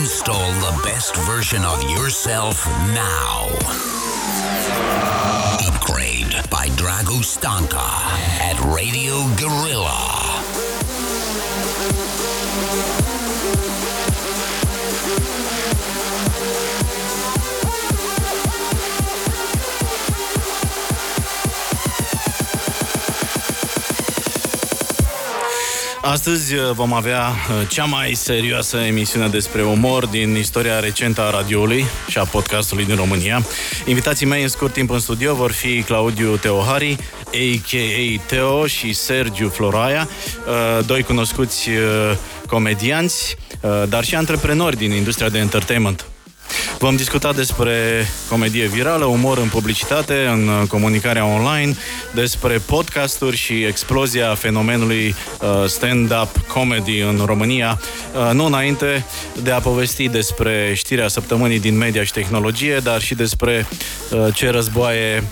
Install the best version of yourself now. Upgrade by Drago Stanka at Radio Gorilla. Astăzi uh, vom avea uh, cea mai serioasă emisiune despre umor din istoria recentă a radioului și a podcastului din România. Invitații mei în scurt timp în studio vor fi Claudiu Teohari, a.k.a. Teo și Sergiu Floraia, uh, doi cunoscuți comedianți, dar și antreprenori din industria de entertainment. Vom discuta despre comedie virală, umor în publicitate, în comunicarea online, despre podcasturi și explozia fenomenului uh, stand-up comedy în România. Uh, nu înainte de a povesti despre știrea săptămânii din media și tehnologie, dar și despre uh, ce războaie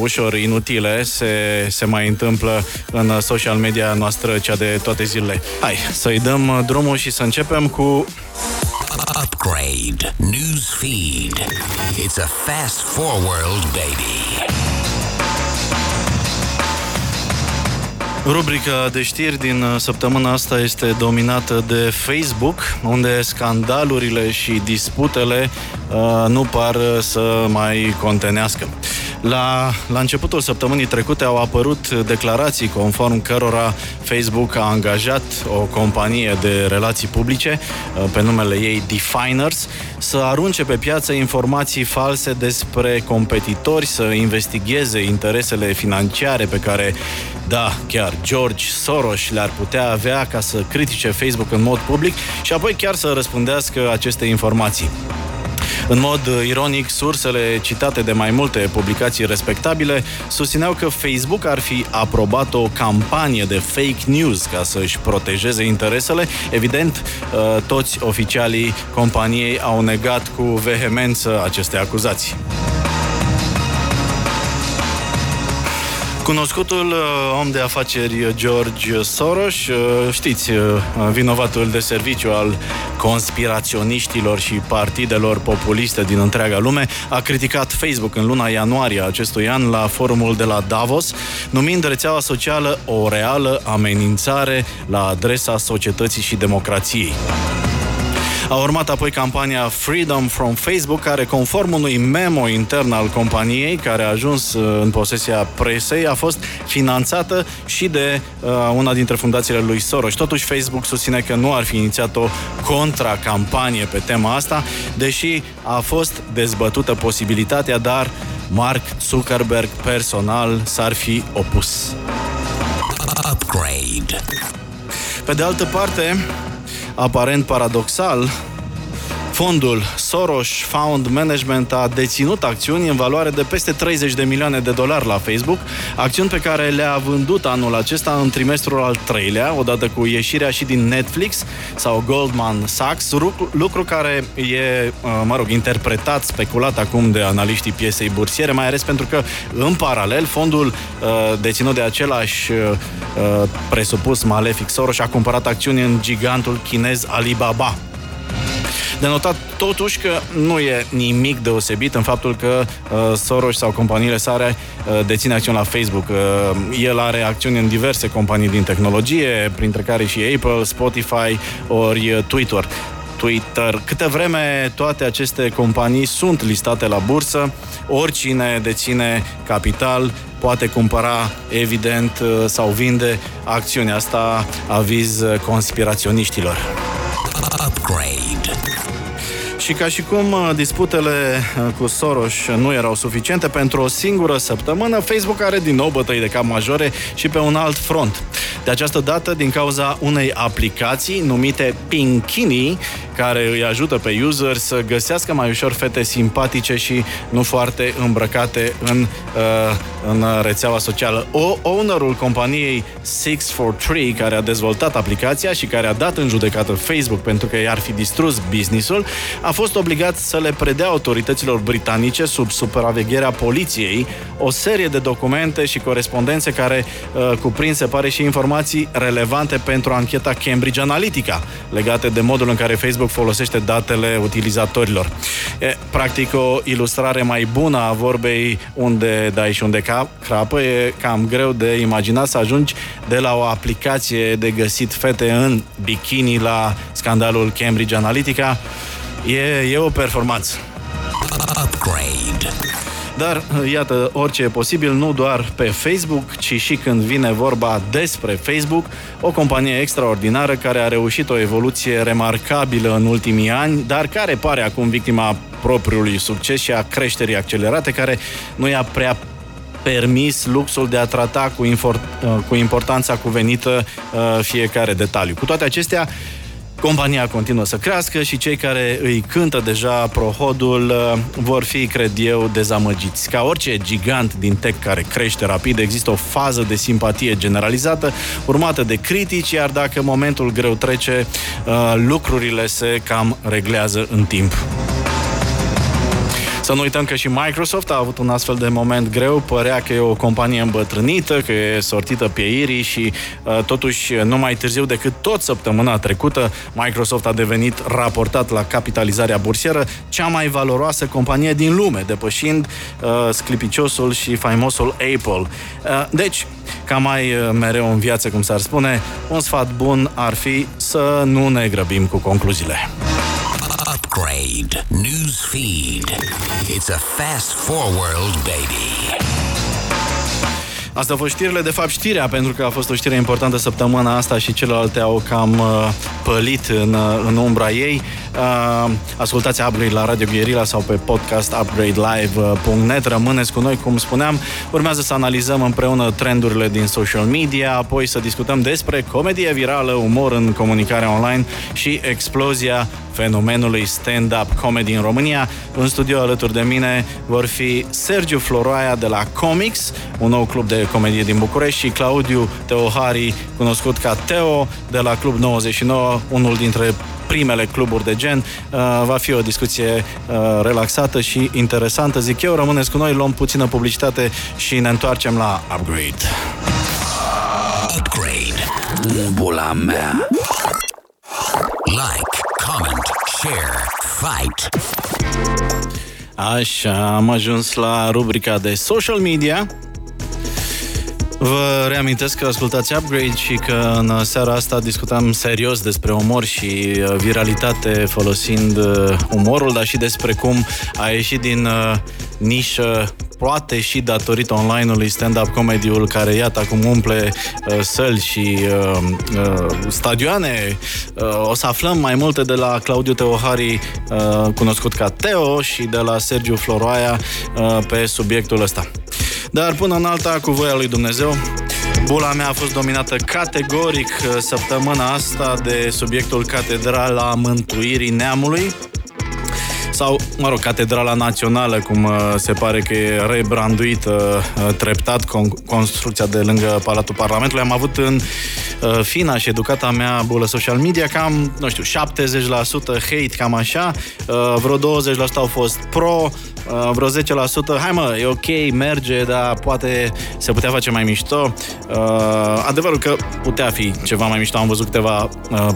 ușor inutile se, se mai întâmplă în social media noastră, cea de toate zilele. Hai, să-i dăm drumul și să începem cu Upgrade News Feed. It's a fast forward, baby. Rubrica de știri din uh, săptămâna asta este dominată de Facebook, unde scandalurile și disputele uh, nu par să mai contenească. La, la începutul săptămânii trecute au apărut declarații conform cărora Facebook a angajat o companie de relații publice uh, pe numele ei Definers să arunce pe piață informații false despre competitori, să investigheze interesele financiare pe care, da, chiar George Soros le-ar putea avea ca să critique Facebook în mod public și apoi chiar să răspundească aceste informații. În mod uh, ironic, sursele citate de mai multe publicații respectabile susțineau că Facebook ar fi aprobat o campanie de fake news ca să își protejeze interesele. Evident, uh, toți oficialii companiei au negat cu vehemență aceste acuzații. Cunoscutul uh, om de afaceri George Soros, uh, știți, uh, vinovatul de serviciu al conspiraționiștilor și partidelor populiste din întreaga lume, a criticat Facebook în luna ianuarie acestui an la forumul de la Davos, numind rețeaua socială o reală amenințare la adresa societății și democrației. A urmat apoi campania Freedom from Facebook, care, conform unui memo intern al companiei, care a ajuns uh, în posesia presei, a fost finanțată și de uh, una dintre fundațiile lui Soros. Totuși, Facebook susține că nu ar fi inițiat o contracampanie pe tema asta, deși a fost dezbătută posibilitatea, dar Mark Zuckerberg personal s-ar fi opus. Upgrade. Pe de altă parte, aparent paradoxal, Fondul Soros Found Management a deținut acțiuni în valoare de peste 30 de milioane de dolari la Facebook, acțiuni pe care le-a vândut anul acesta în trimestrul al treilea, odată cu ieșirea și din Netflix sau Goldman Sachs, lucru care e, uh, mă rog, interpretat, speculat acum de analiștii piesei bursiere, mai ales pentru că, în paralel, fondul uh, deținut de același uh, presupus malefic Soros a cumpărat acțiuni în gigantul chinez Alibaba. De notat totuși că nu e nimic deosebit în faptul că uh, Soros sau companiile sale uh, deține acțiuni la Facebook. Uh, el are acțiuni în diverse companii din tehnologie, printre care și Apple, Spotify ori uh, Twitter. Twitter. Câte vreme toate aceste companii sunt listate la bursă, oricine deține capital poate cumpăra, evident, uh, sau vinde acțiuni. Asta aviz conspiraționiștilor. Upgrade. Și ca și cum uh, disputele uh, cu Soros nu erau suficiente, pentru o singură săptămână, Facebook are din nou bătăi de cap majore și pe un alt front. De această dată, din cauza unei aplicații numite Pinkini, care îi ajută pe user să găsească mai ușor fete simpatice și nu foarte îmbrăcate în, uh, în rețeaua socială. O, ownerul companiei 643, care a dezvoltat aplicația și care a dat în judecată Facebook pentru că i-ar fi distrus businessul, a fost obligat să le predea autorităților britanice sub supravegherea poliției o serie de documente și corespondențe care uh, cuprind, se pare, și informații relevante pentru ancheta Cambridge Analytica, legate de modul în care Facebook folosește datele utilizatorilor. E, practic, o ilustrare mai bună a vorbei unde dai și unde crapă, e cam greu de imaginat să ajungi de la o aplicație de găsit fete în bikini la scandalul Cambridge Analytica. E, e o performanță. Upgrade. Dar, iată, orice e posibil, nu doar pe Facebook, ci și când vine vorba despre Facebook, o companie extraordinară care a reușit o evoluție remarcabilă în ultimii ani, dar care pare acum victima propriului succes și a creșterii accelerate, care nu i-a prea permis luxul de a trata cu, infor- cu importanța cuvenită uh, fiecare detaliu. Cu toate acestea, Compania continuă să crească și cei care îi cântă deja prohodul uh, vor fi, cred eu, dezamăgiți. Ca orice gigant din tech care crește rapid, există o fază de simpatie generalizată, urmată de critici, iar dacă momentul greu trece, uh, lucrurile se cam reglează în timp. Să nu uităm că și Microsoft a avut un astfel de moment greu, părea că e o companie îmbătrânită, că e sortită pe irii și uh, totuși nu mai târziu decât tot săptămâna trecută Microsoft a devenit raportat la capitalizarea bursieră cea mai valoroasă companie din lume, depășind uh, sclipiciosul și faimosul Apple. Uh, deci, ca mai uh, mereu în viață, cum s-ar spune, un sfat bun ar fi să nu ne grăbim cu concluziile. Upgrade. News feed. It's a fast forward, baby. Asta au fost știrile, de fapt știrea, pentru că a fost o știre importantă săptămâna asta și celelalte au cam uh, pălit în, uh, în umbra ei. Uh, ascultați Upgrade la Radio Guerilla sau pe podcast upgradelive.net. Rămâneți cu noi, cum spuneam. Urmează să analizăm împreună trendurile din social media, apoi să discutăm despre comedie virală, umor în comunicarea online și explozia fenomenului stand-up comedy în România. În studio alături de mine vor fi Sergiu Floroaia de la Comics, un nou club de comedie din București și Claudiu Teohari, cunoscut ca Teo, de la Club 99, unul dintre primele cluburi de gen. Uh, va fi o discuție uh, relaxată și interesantă, zic eu. Rămâneți cu noi, luăm puțină publicitate și ne întoarcem la Upgrade. Upgrade. Bula mea. Like, comment, share, fight. Așa, am ajuns la rubrica de social media Vă reamintesc că ascultați Upgrade și că în seara asta discutam serios despre umor și uh, viralitate folosind uh, umorul, dar și despre cum a ieșit din uh, nișă poate și datorită online-ului stand-up comedy-ul care, iată, acum umple uh, săli și uh, uh, stadioane. Uh, o să aflăm mai multe de la Claudiu Teohari, uh, cunoscut ca Teo, și de la Sergiu Floroaia uh, pe subiectul ăsta. Dar până în alta, cu voia lui Dumnezeu, bula mea a fost dominată categoric uh, săptămâna asta de subiectul Catedrala Mântuirii Neamului, sau, mă rog, Catedrala Națională, cum uh, se pare că e rebranduită uh, treptat con- construcția de lângă Palatul Parlamentului. Am avut în uh, fina și educata mea bulă social media cam, nu știu, 70% hate, cam așa, vreo 20% au fost pro, vreo 10% hai mă, e ok, merge, dar poate se putea face mai mișto. Adevărul că putea fi ceva mai mișto. Am văzut câteva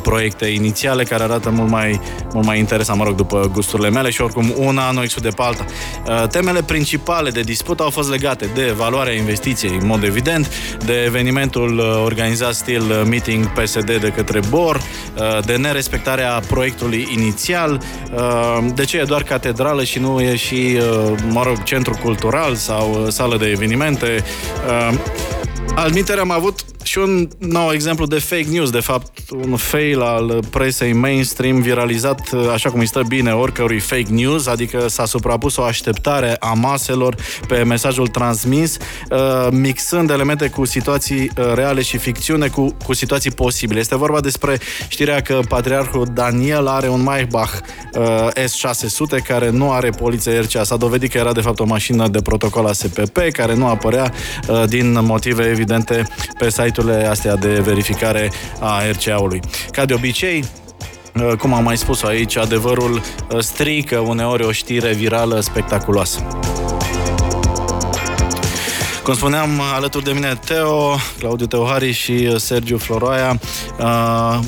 proiecte inițiale care arată mult mai, mult mai interesant, mă rog, după gusturile mele și oricum una nu exclude pe alta. Uh, temele principale de dispută au fost legate de valoarea investiției, în mod evident, de evenimentul uh, organizat stil uh, meeting PSD de către BOR, de nerespectarea proiectului inițial, de ce e doar catedrală și nu e și, mă rog, centru cultural sau sală de evenimente. Almiter am avut și un nou exemplu de fake news, de fapt, un fail al presei mainstream viralizat așa cum îi stă bine oricărui fake news, adică s-a suprapus o așteptare a maselor pe mesajul transmis, uh, mixând elemente cu situații uh, reale și ficțiune cu, cu situații posibile. Este vorba despre știrea că patriarhul Daniel are un Maybach uh, S600 care nu are poliție RCA. S-a dovedit că era de fapt o mașină de protocol ASPP care nu apărea din motive evidente pe site site-urile astea de verificare a RCA-ului. Ca de obicei, uh, cum am mai spus aici, adevărul uh, strică uneori o știre virală spectaculoasă. Cum spuneam, alături de mine Teo, Claudiu Teohari și uh, Sergiu Floroaia.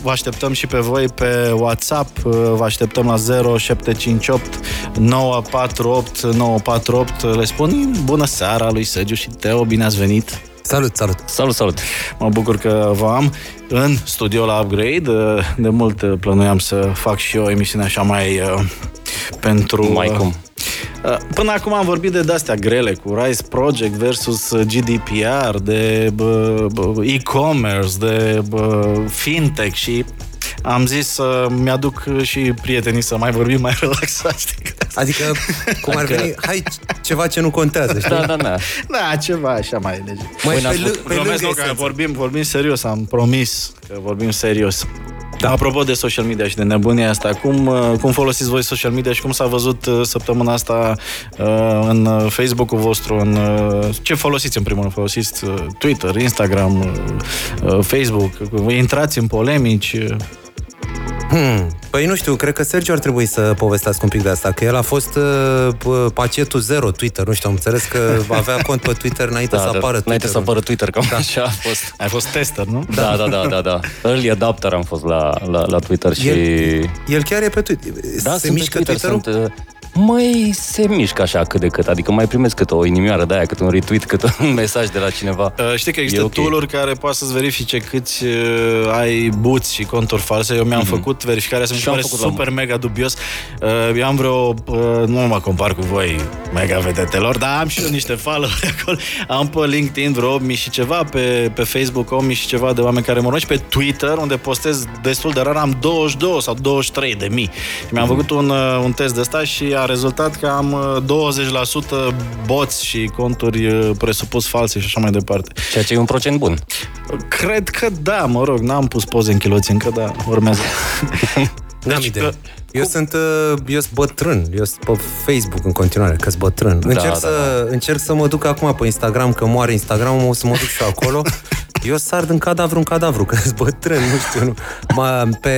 Vă așteptăm și pe voi pe WhatsApp. Vă așteptăm la 0758 948 948. Le spun bună seara lui Sergiu și Teo, bine ați venit! Salut, salut! Salut, salut! Mă bucur că vă am în studio la Upgrade. De mult plănuiam să fac și eu emisiune așa mai uh, pentru... Mai cum? Uh, până acum am vorbit de astea grele, cu Rise Project versus GDPR, de e-commerce, de fintech și am zis să mi-aduc și prietenii să mai vorbim mai relaxați. Adică, cum ar veni, hai ceva ce nu contează, știi? Da, da, da. Da, ceva așa mai lege. Mai pe, l- pe Promis, că vorbim, vorbim serios, am promis că vorbim serios. Da. Apropo de social media și de nebunia asta, cum, uh, cum folosiți voi social media și cum s-a văzut uh, săptămâna asta uh, în Facebook-ul vostru? În, ce folosiți în primul rând? Folosiți Twitter, Instagram, Facebook? Intrați în polemici? Hmm. Păi nu știu, cred că Sergio ar trebui să povestească un pic de asta, că el a fost uh, pacientul zero Twitter, nu știu, am înțeles că avea cont pe Twitter înainte da, să da, apară Twitter. Înainte să apară Twitter, cam da. așa a fost. Ai fost tester, nu? Da, da, da, da, da. Early adapter am fost la, la, la Twitter și... El, el chiar e pe Twitter. Da, Se mișcă Twitter, Twitter-ul? Sunt, uh, mai se mișcă așa cât de cât, adică mai primesc cât o inimioară de aia, cât un retweet, cât un mesaj de la cineva. Uh, știi că există okay. tool care poate să-ți verifice câți uh, ai buți și conturi false. Eu mi-am mm-hmm. făcut verificarea să mi se pare super la... mega dubios. Uh, eu am vreo, uh, nu mă compar cu voi, mega vedetelor, dar am și eu niște follow acolo. Am pe LinkedIn vreo 8000 și ceva, pe, pe Facebook 8000 și ceva de oameni care mă și pe Twitter, unde postez destul de rar, am 22 sau 23 de mii. Și mi-am mm-hmm. făcut un, uh, un test de ăsta și a rezultat că am 20% uh, boți și conturi uh, presupus false și așa mai departe. Ceea ce e un procent bun. Cred că da, mă rog, n-am pus poze în chiloți încă, dar urmează. N-am deci, idee. Eu sunt, uh, eu sunt bătrân, eu sunt pe Facebook în continuare, că sunt bătrân. Da, încerc, da, să, da. încerc să mă duc acum pe Instagram, că moare Instagram, o să mă duc și acolo. Eu sar din cadavru în cadavru, că sunt bătrân, nu știu. Nu. Mă, pe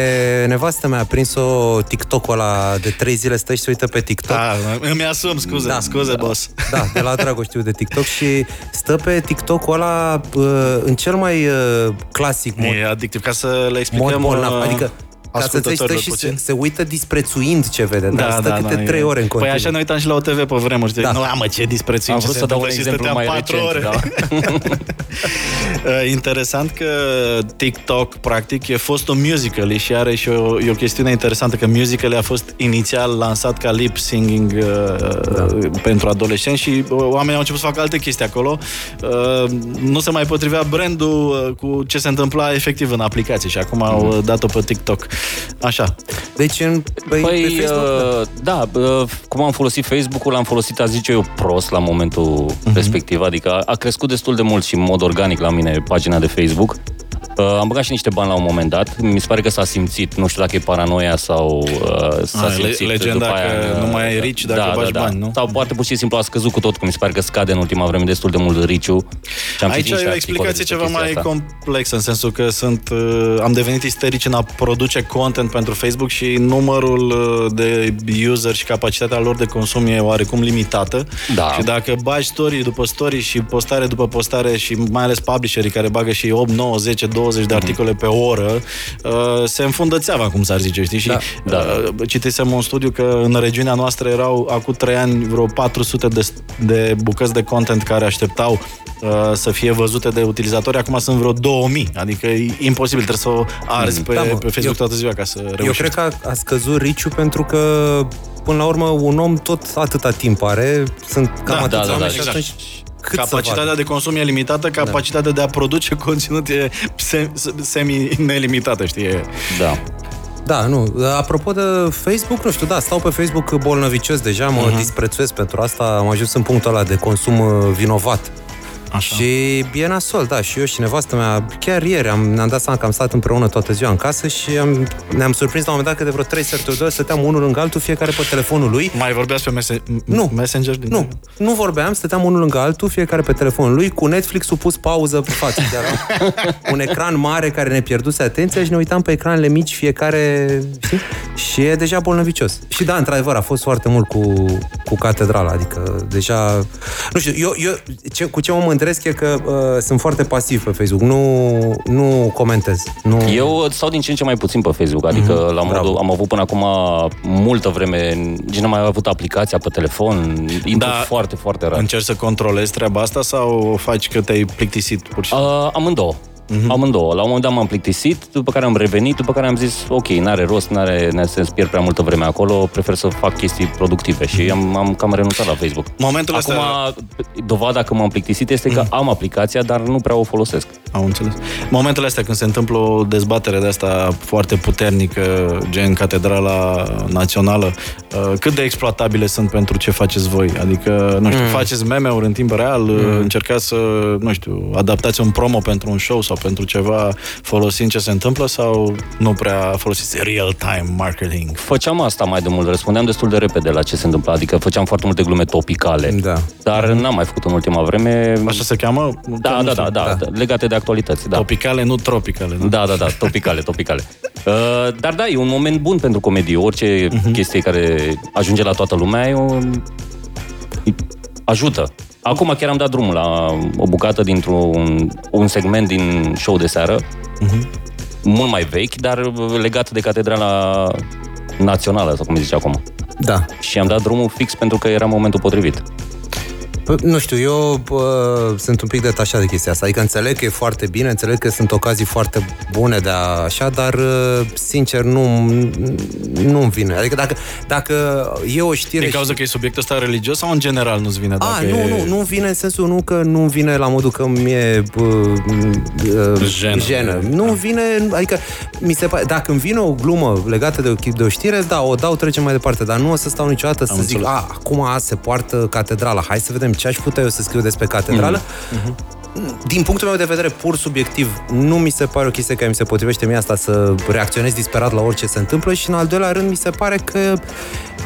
nevastă mea a prins-o TikTok-ul ăla de trei zile, stă și se uită pe TikTok. Da, îmi asum, scuze, da, scuze, da, boss. Da, de la dragul știu de TikTok și stă pe TikTok-ul ăla uh, în cel mai uh, clasic mod. E adictiv, ca să le explicăm... Mod bolnav, adică ca să stă și se, se uită disprețuind ce vede, da, dar stă da, câte da, trei ore în continuu. Păi așa ne uitam și la OTV pe vremuri. Da. Nu, mă, ce disprețuind. Am vrut să dau un exemplu mai recent. Ore. Da. Uh, interesant că TikTok, practic, e fost un musical și are și o, e o chestiune interesantă, că musical a fost inițial lansat ca lip singing uh, da. pentru adolescenți și uh, oamenii au început să facă alte chestii acolo. Nu se mai potrivea brandul cu ce se întâmpla efectiv în aplicație și acum au mhm. dat-o pe TikTok. Așa. Deci în păi, păi pe Facebook, da, da uh, cum am folosit Facebook-ul, l-am folosit, a zice eu, prost la momentul uh-huh. respectiv, adică a, a crescut destul de mult și în mod organic la mine pagina de Facebook. Uh, am băgat și niște bani la un moment dat. Mi se pare că s-a simțit, nu știu dacă e paranoia sau uh, s-a a, simțit legenda după că aia, nu mai ai rici dacă da, bagi da, da. bani, nu? Sau poate pur și simplu a scăzut cu tot, că mi se pare că scade în ultima vreme destul de mult riciu. Și am Aici e o explicație ceva mai asta. complexă, în sensul că sunt, uh, am devenit isterici în a produce content pentru Facebook și numărul uh, de user și capacitatea lor de consum e oarecum limitată. Da. Și dacă bagi story după story și postare după postare și mai ales publisherii care bagă și 8, 9, 10, 20 20 de articole pe oră, uh, se înfundă țeava, cum s-ar zice, știi? Și da, da. Uh, citisem un studiu că în regiunea noastră erau acum 3 ani vreo 400 de, de bucăți de content care așteptau uh, să fie văzute de utilizatori, acum sunt vreo 2000, adică e imposibil, trebuie să o arzi pe, da, mă, pe Facebook eu, toată ziua ca să reușești. Eu cred că a, a scăzut riciu pentru că până la urmă un om tot atâta timp are, sunt cam da, atâția da, da, da, și da, atunci cât Capacitatea de consum e limitată, da. capacitatea da. de a produce conținut e semi-nelimitată, știi? Da. Da, nu. Apropo de Facebook, nu știu, da, stau pe Facebook bolnăvicios deja, mă uh-huh. disprețuiesc pentru asta, am ajuns în punctul ăla de consum uh, vinovat. Așa. Și e nasol, da, și eu și nevastă mea, chiar ieri am, ne-am dat seama că am stat împreună toată ziua în casă și am, ne-am surprins la un moment dat că de vreo trei sferturi de oră stăteam unul lângă altul, fiecare pe telefonul lui. Mai vorbeați pe mese- Nu. Messenger? Din Nu, nu vorbeam, stăteam unul lângă altul, fiecare pe telefonul lui, cu Netflix-ul pus pauză pe față. Era un ecran mare care ne pierduse atenția și ne uitam pe ecranele mici, fiecare, știi? Și e deja bolnăvicios. Și da, într-adevăr, a fost foarte mult cu, cu catedrala, adică deja... Nu știu, eu, eu ce, cu ce mă mândresc e că uh, sunt foarte pasiv pe Facebook, nu, nu comentez. Nu... Eu stau din ce în ce mai puțin pe Facebook, adică mm-hmm. la modul, Bravo. am avut până acum multă vreme, nici nu am mai avut aplicația pe telefon, intru Da. foarte, foarte rar. Încerci să controlezi treaba asta sau o faci că te-ai plictisit pur și simplu? Uh, amândouă. Mm-hmm. Amândouă. La un moment dat m-am plictisit, după care am revenit, după care am zis, ok, n-are rost, n-are, n-are sens, pierd prea multă vreme acolo, prefer să fac chestii productive și am, am cam renunțat la Facebook. Momentul Acum, ăsta- dovada că m-am plictisit este că am aplicația, dar nu prea o folosesc. Am înțeles. Momentele astea când se întâmplă o dezbatere de asta foarte puternică, gen Catedrala Națională, uh, cât de exploatabile sunt pentru ce faceți voi? Adică, nu știu, mm. faceți meme-uri în timp real, mm. încercați să, nu știu, adaptați un promo pentru un show sau pentru ceva folosind ce se întâmplă sau nu prea folosiți real-time marketing? Făceam asta mai de mult, răspundeam destul de repede la ce se întâmplă, adică făceam foarte multe glume topicale. Da. Dar n-am mai făcut în ultima vreme. Așa se cheamă? Da, Nu da, știu. da, da, da, legate de actualități, da. Topicale, nu tropicale. Nu? Da, da, da, topicale, topicale. Uh, dar da, e un moment bun pentru comedie. Orice Mhm. uh-huh. chestie care ajunge la toată lumea e o... ajută. Acum chiar am dat drumul la o bucată dintr-un un segment din show de seară, Mhm. uh-huh. mult mai vechi, dar legat de Catedrala Națională, sau cum se zice acum. Da. Și am dat drumul fix pentru că era momentul potrivit. Păi, Nu știu, eu bă, sunt un pic detașat de chestia asta. Adică înțeleg că e foarte bine, înțeleg că sunt ocazii foarte bune de a așa, dar uh, sincer nu nu-mi vine. Adică dacă, dacă e o știre... Din și- cauza că e subiectul ăsta religios sau în general nu-ți vine? A, Dacă nu, e... nu, nu vine în sensul nu că nu vine la modul că mi-e uh, Jenă. jenă. Nu vine, adică mi se pare, dacă îmi vine o glumă legată de o, de o știre, da, o dau, trecem mai departe, dar nu o să stau niciodată să Am zic, înțeles. a, acum a, se poartă catedrala, hai să vedem ce aș putea eu să scriu despre catedrală. Din punctul meu de vedere pur subiectiv, nu mi se pare o chestie care mi se potrivește mie asta să reacționez disperat la orice se întâmplă și în al doilea rând mi se pare că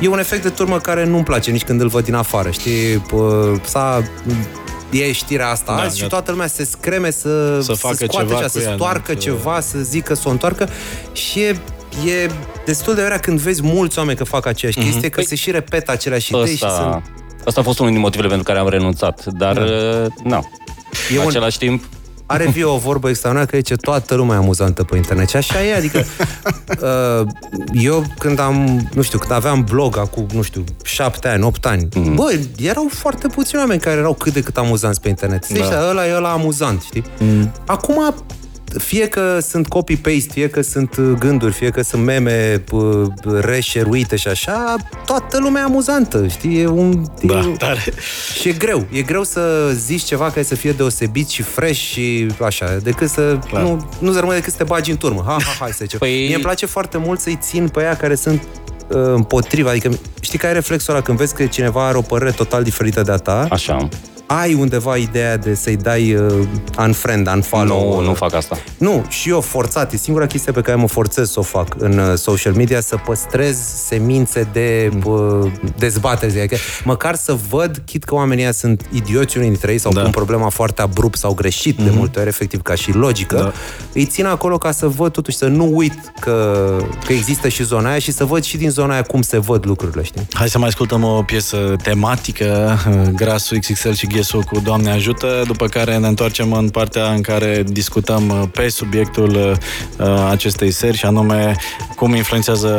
e un efect de turmă care nu-mi place nici când îl văd din afară, știi? P- S-a e știrea asta Da, azi și gata. toată lumea se screme să, Să facă scoate ceva cea, cu să ea, da, stoarcă să- ceva, să zică să o întoarcă și e, e destul de rea când vezi mulți oameni că fac aceeași chestie, că Păi, se și repetă aceleași idei și sunt... Asta, asta a fost unul din motivele pentru care am renunțat, dar da. na. E în un- același timp, Are vie o vorbă extraordinară că e ce toată lumea e amuzantă pe internet. Și așa e, adică uh, eu când am, nu știu, când aveam blog acum, nu știu, șapte ani, opt ani, mm. bă, erau foarte puțini oameni care erau cât de cât amuzanți pe internet. Da. Știi, ăla e ăla amuzant, știi? Mm. Acum fie că sunt copy-paste, fie că sunt uh, gânduri, fie că sunt meme uh, reșeruite și așa, toată lumea e amuzantă, știi? E un, Da, e, tare. și e greu. E greu să zici ceva care să fie deosebit și fresh și așa, decât să Clar. nu, nu să rămâne decât să te bagi în turmă. Ha, ha, hai să zicem. Păi- Mie îmi place foarte mult să-i țin pe aia care sunt uh, împotriva. Adică știi care e reflexul ăla când vezi că cineva are o părere total diferită de a ta, așa. Ai undeva ideea de să-i dai uh, unfriend, unfollow. Nu, nu fac asta. Nu, și eu forțat, e singura chestie pe care mă forțez să o fac în uh, social media, să păstrez semințe de uh, dezbateri. Adică măcar să văd, chit că oamenii ăia sunt idioți unii dintre ei sau Da. pun problema foarte abrupt sau greșit de multe ori, efectiv, ca și logică, Da. îi țin acolo ca să văd totuși, să nu uit că, că există și zona aia și să văd și din zona aia cum se văd lucrurile, știi? Hai să mai ascultăm o piesă tematică, Grasul XXL și Ghesu cu Doamne ajută, după care ne întoarcem în partea în care discutăm uh, pe subiectul uh, acestei seri și anume cum influențează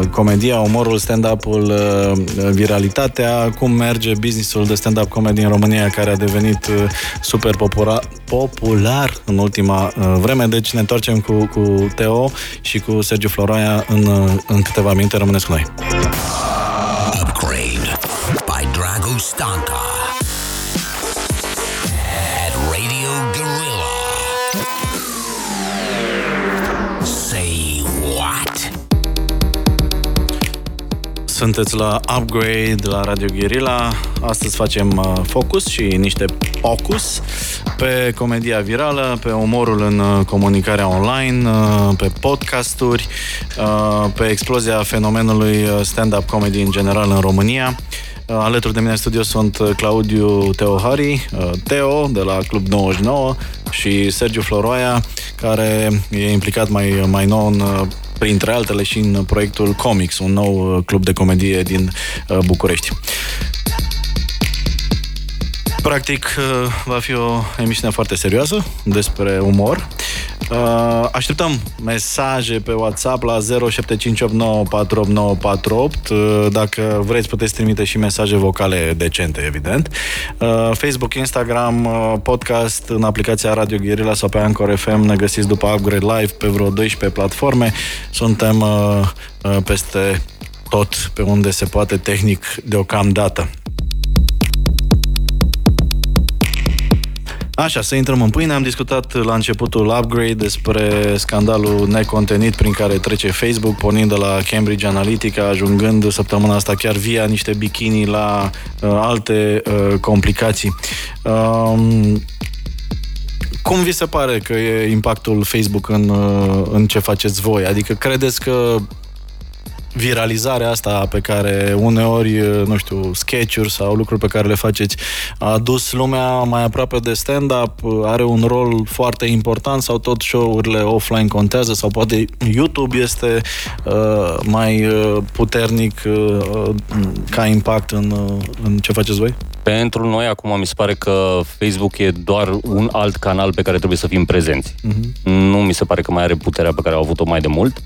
uh, comedia, umorul, stand-up-ul, uh, viralitatea, cum merge businessul de stand-up comedy în România care a devenit uh, super popula- popular în ultima uh, vreme. Deci ne întoarcem cu, cu Teo și cu Sergiu Floroaia în, uh, în câteva minute. Rămâneți cu noi. Sunteți la Upgrade la Radio Guerilla. Astăzi facem uh, focus și niște focus pe comedia virală, pe umorul în uh, comunicarea online, uh, pe podcasturi, pe explozia fenomenului stand-up comedy în general în România. Alături de mine în studio sunt Claudiu Teohari, Teo de la Club 99 și Sergiu Floroaia, care e implicat mai, mai nou în printre altele și în proiectul Comics, un nou uh, club de comedie din uh, București. Practic, uh, va fi o emisiune foarte serioasă despre umor. Uh, așteptăm mesaje pe WhatsApp la 0758948948. Uh, dacă vreți, puteți trimite și mesaje vocale decente, evident. Facebook, Instagram, podcast în aplicația Radio Guerilla sau pe Anchor FM ne găsiți după Upgrade Live pe vreo 12 platforme. Suntem peste tot pe unde se poate tehnic deocamdată. Așa, să intrăm în pâine. Am discutat la începutul upgrade despre scandalul necontenit prin care trece Facebook, pornind de la Cambridge Analytica, ajungând săptămâna asta chiar via niște bikini la uh, alte uh, complicații. Um, cum vi se pare că e impactul Facebook în, uh, în ce faceți voi? Adică credeți că viralizarea asta pe care uneori, nu știu, sketch-uri sau lucruri pe care le faceți a adus lumea mai aproape de stand-up, are un rol foarte important sau tot show-urile offline contează sau poate YouTube este uh, mai uh, puternic uh, ca impact în, uh, în ce faceți voi? Pentru noi acum mi se pare că Facebook e doar un alt canal pe care trebuie să fim prezenți. Uh-huh. Nu mi se pare că mai are puterea pe care au avut-o mai de mult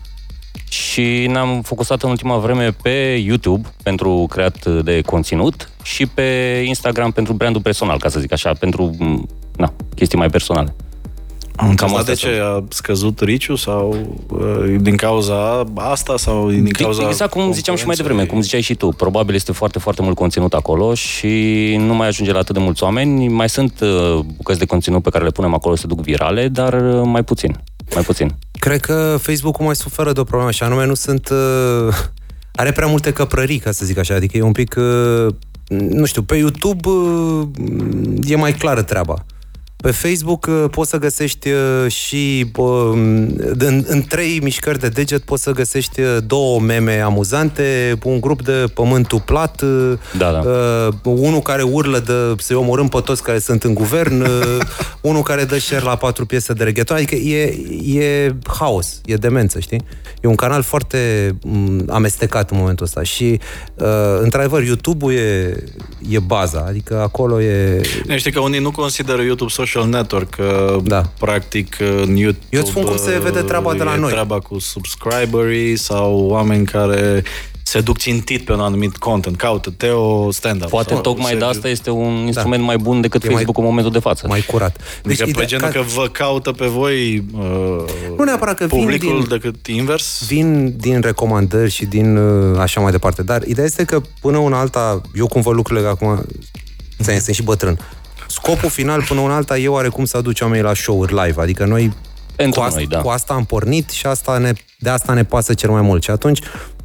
și ne-am focusat în ultima vreme pe YouTube pentru creat de conținut și pe Instagram pentru brandul personal, ca să zic așa, pentru na, chestii mai personale. Am înțeles de ce a scăzut riciu sau uh, din cauza asta sau din cauza Exact cum ziceam și mai devreme, cum ziceai și tu. Probabil este foarte, foarte mult conținut acolo și nu mai ajunge la atât de mulți oameni. Mai sunt uh, bucăți de conținut pe care le punem acolo să duc virale, dar uh, mai puțin. Mai puțin. Cred că Facebook-ul mai suferă de o problemă și anume nu sunt... Uh, are prea multe căprării, ca să zic așa, adică e un pic... Uh, nu știu, pe YouTube uh, e mai clară treaba. Pe Facebook uh, poți să găsești uh, și în, în trei mișcări de deget poți să găsești uh, două meme amuzante, un grup de pământul plat, da, da. Uh, unul care urlă de să-i omorâm pe toți care sunt în guvern, uh, unul care dă share la patru piese de reggaeton, adică e, e haos, e demență, știi? E un canal foarte m- amestecat în momentul ăsta și, uh, într-adevăr, YouTube-ul e, e baza, adică acolo e... Știi că unii nu consideră YouTube social social network, da. practic în YouTube Eu îți spun cum se vede treaba de la noi. treaba cu subscriberii sau oameni care se duc țintit pe un anumit content, caută Teo stand-up. Poate sau, tocmai de asta este un da. instrument da. mai bun decât e Facebook mai, în momentul de față. Mai curat. Deci, deci pe genul ca... că vă caută pe voi uh, nu neapărat că publicul vin din, decât invers? Vin din recomandări și din uh, așa mai departe, dar ideea este că până una alta, eu cum văd lucrurile acum, sunt și bătrân, scopul final până un alta e oarecum să aduci oamenii la show-uri live. Adică noi Pentru cu, asta, noi, da. cu asta am pornit și asta ne, de asta ne pasă cel mai mult. Și atunci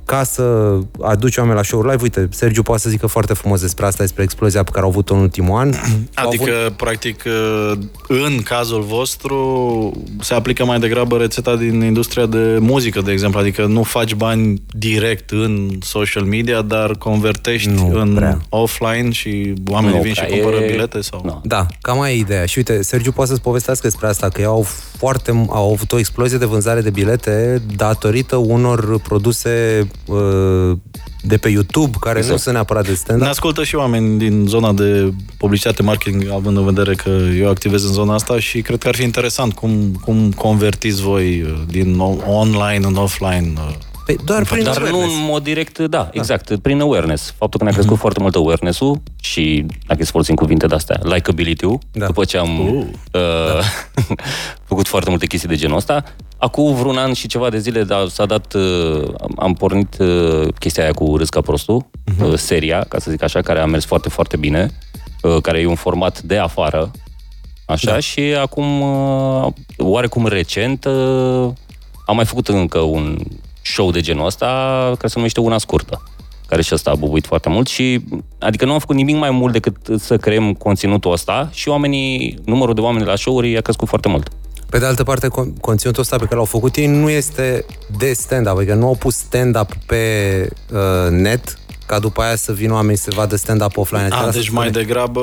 ca să aduci oameni la show live. Uite, Sergiu poate să zică foarte frumos despre asta, despre explozia pe care au avut-o în ultimul an. Adică, avut... practic, în cazul vostru se aplică mai degrabă rețeta din industria de muzică, de exemplu. Adică nu faci bani direct în social media, dar convertești nu în prea. offline și oamenii nu vin și cumpără e... bilete? sau? No. Da, cam mai e ideea. Și uite, Sergiu poate să-ți povestească despre asta, că ei au foarte, au avut o explozie de vânzare de bilete datorită unor produse uh, de pe YouTube, care exact. nu sunt neapărat de stand Ne ascultă și oameni din zona de publicitate, marketing, având în vedere că eu activez în zona asta și cred că ar fi interesant cum, cum convertiți voi uh, din online în offline uh, Păi doar prin Dar awareness. nu în mod direct, da, da, exact, prin awareness. Faptul că ne-a crescut mm-hmm. foarte mult awareness-ul și, dacă să folosim cuvinte de-astea, likability-ul, da. după ce am uh. Uh, da. făcut foarte multe chestii de genul ăsta. Acum vreun an și ceva de zile da, s-a dat, uh, am pornit uh, chestia aia cu Râsca Prostu, uh-huh. uh, seria, ca să zic așa, care a mers foarte, foarte bine, uh, care e un format de afară, așa, da. și acum, uh, oarecum recent, uh, am mai făcut încă un show de genul ăsta, care se numește Una Scurtă. care și ăsta a bubuit foarte mult și adică nu am făcut nimic mai mult decât să creăm conținutul ăsta și oamenii, numărul de oameni de la show-uri a crescut foarte mult. Pe de altă parte, con- conținutul ăsta pe care l-au făcut ei nu este de stand-up, adică nu au pus stand-up pe uh, net ca după aia să vină oamenii să vadă stand-up offline. A, Asta deci spune. mai degrabă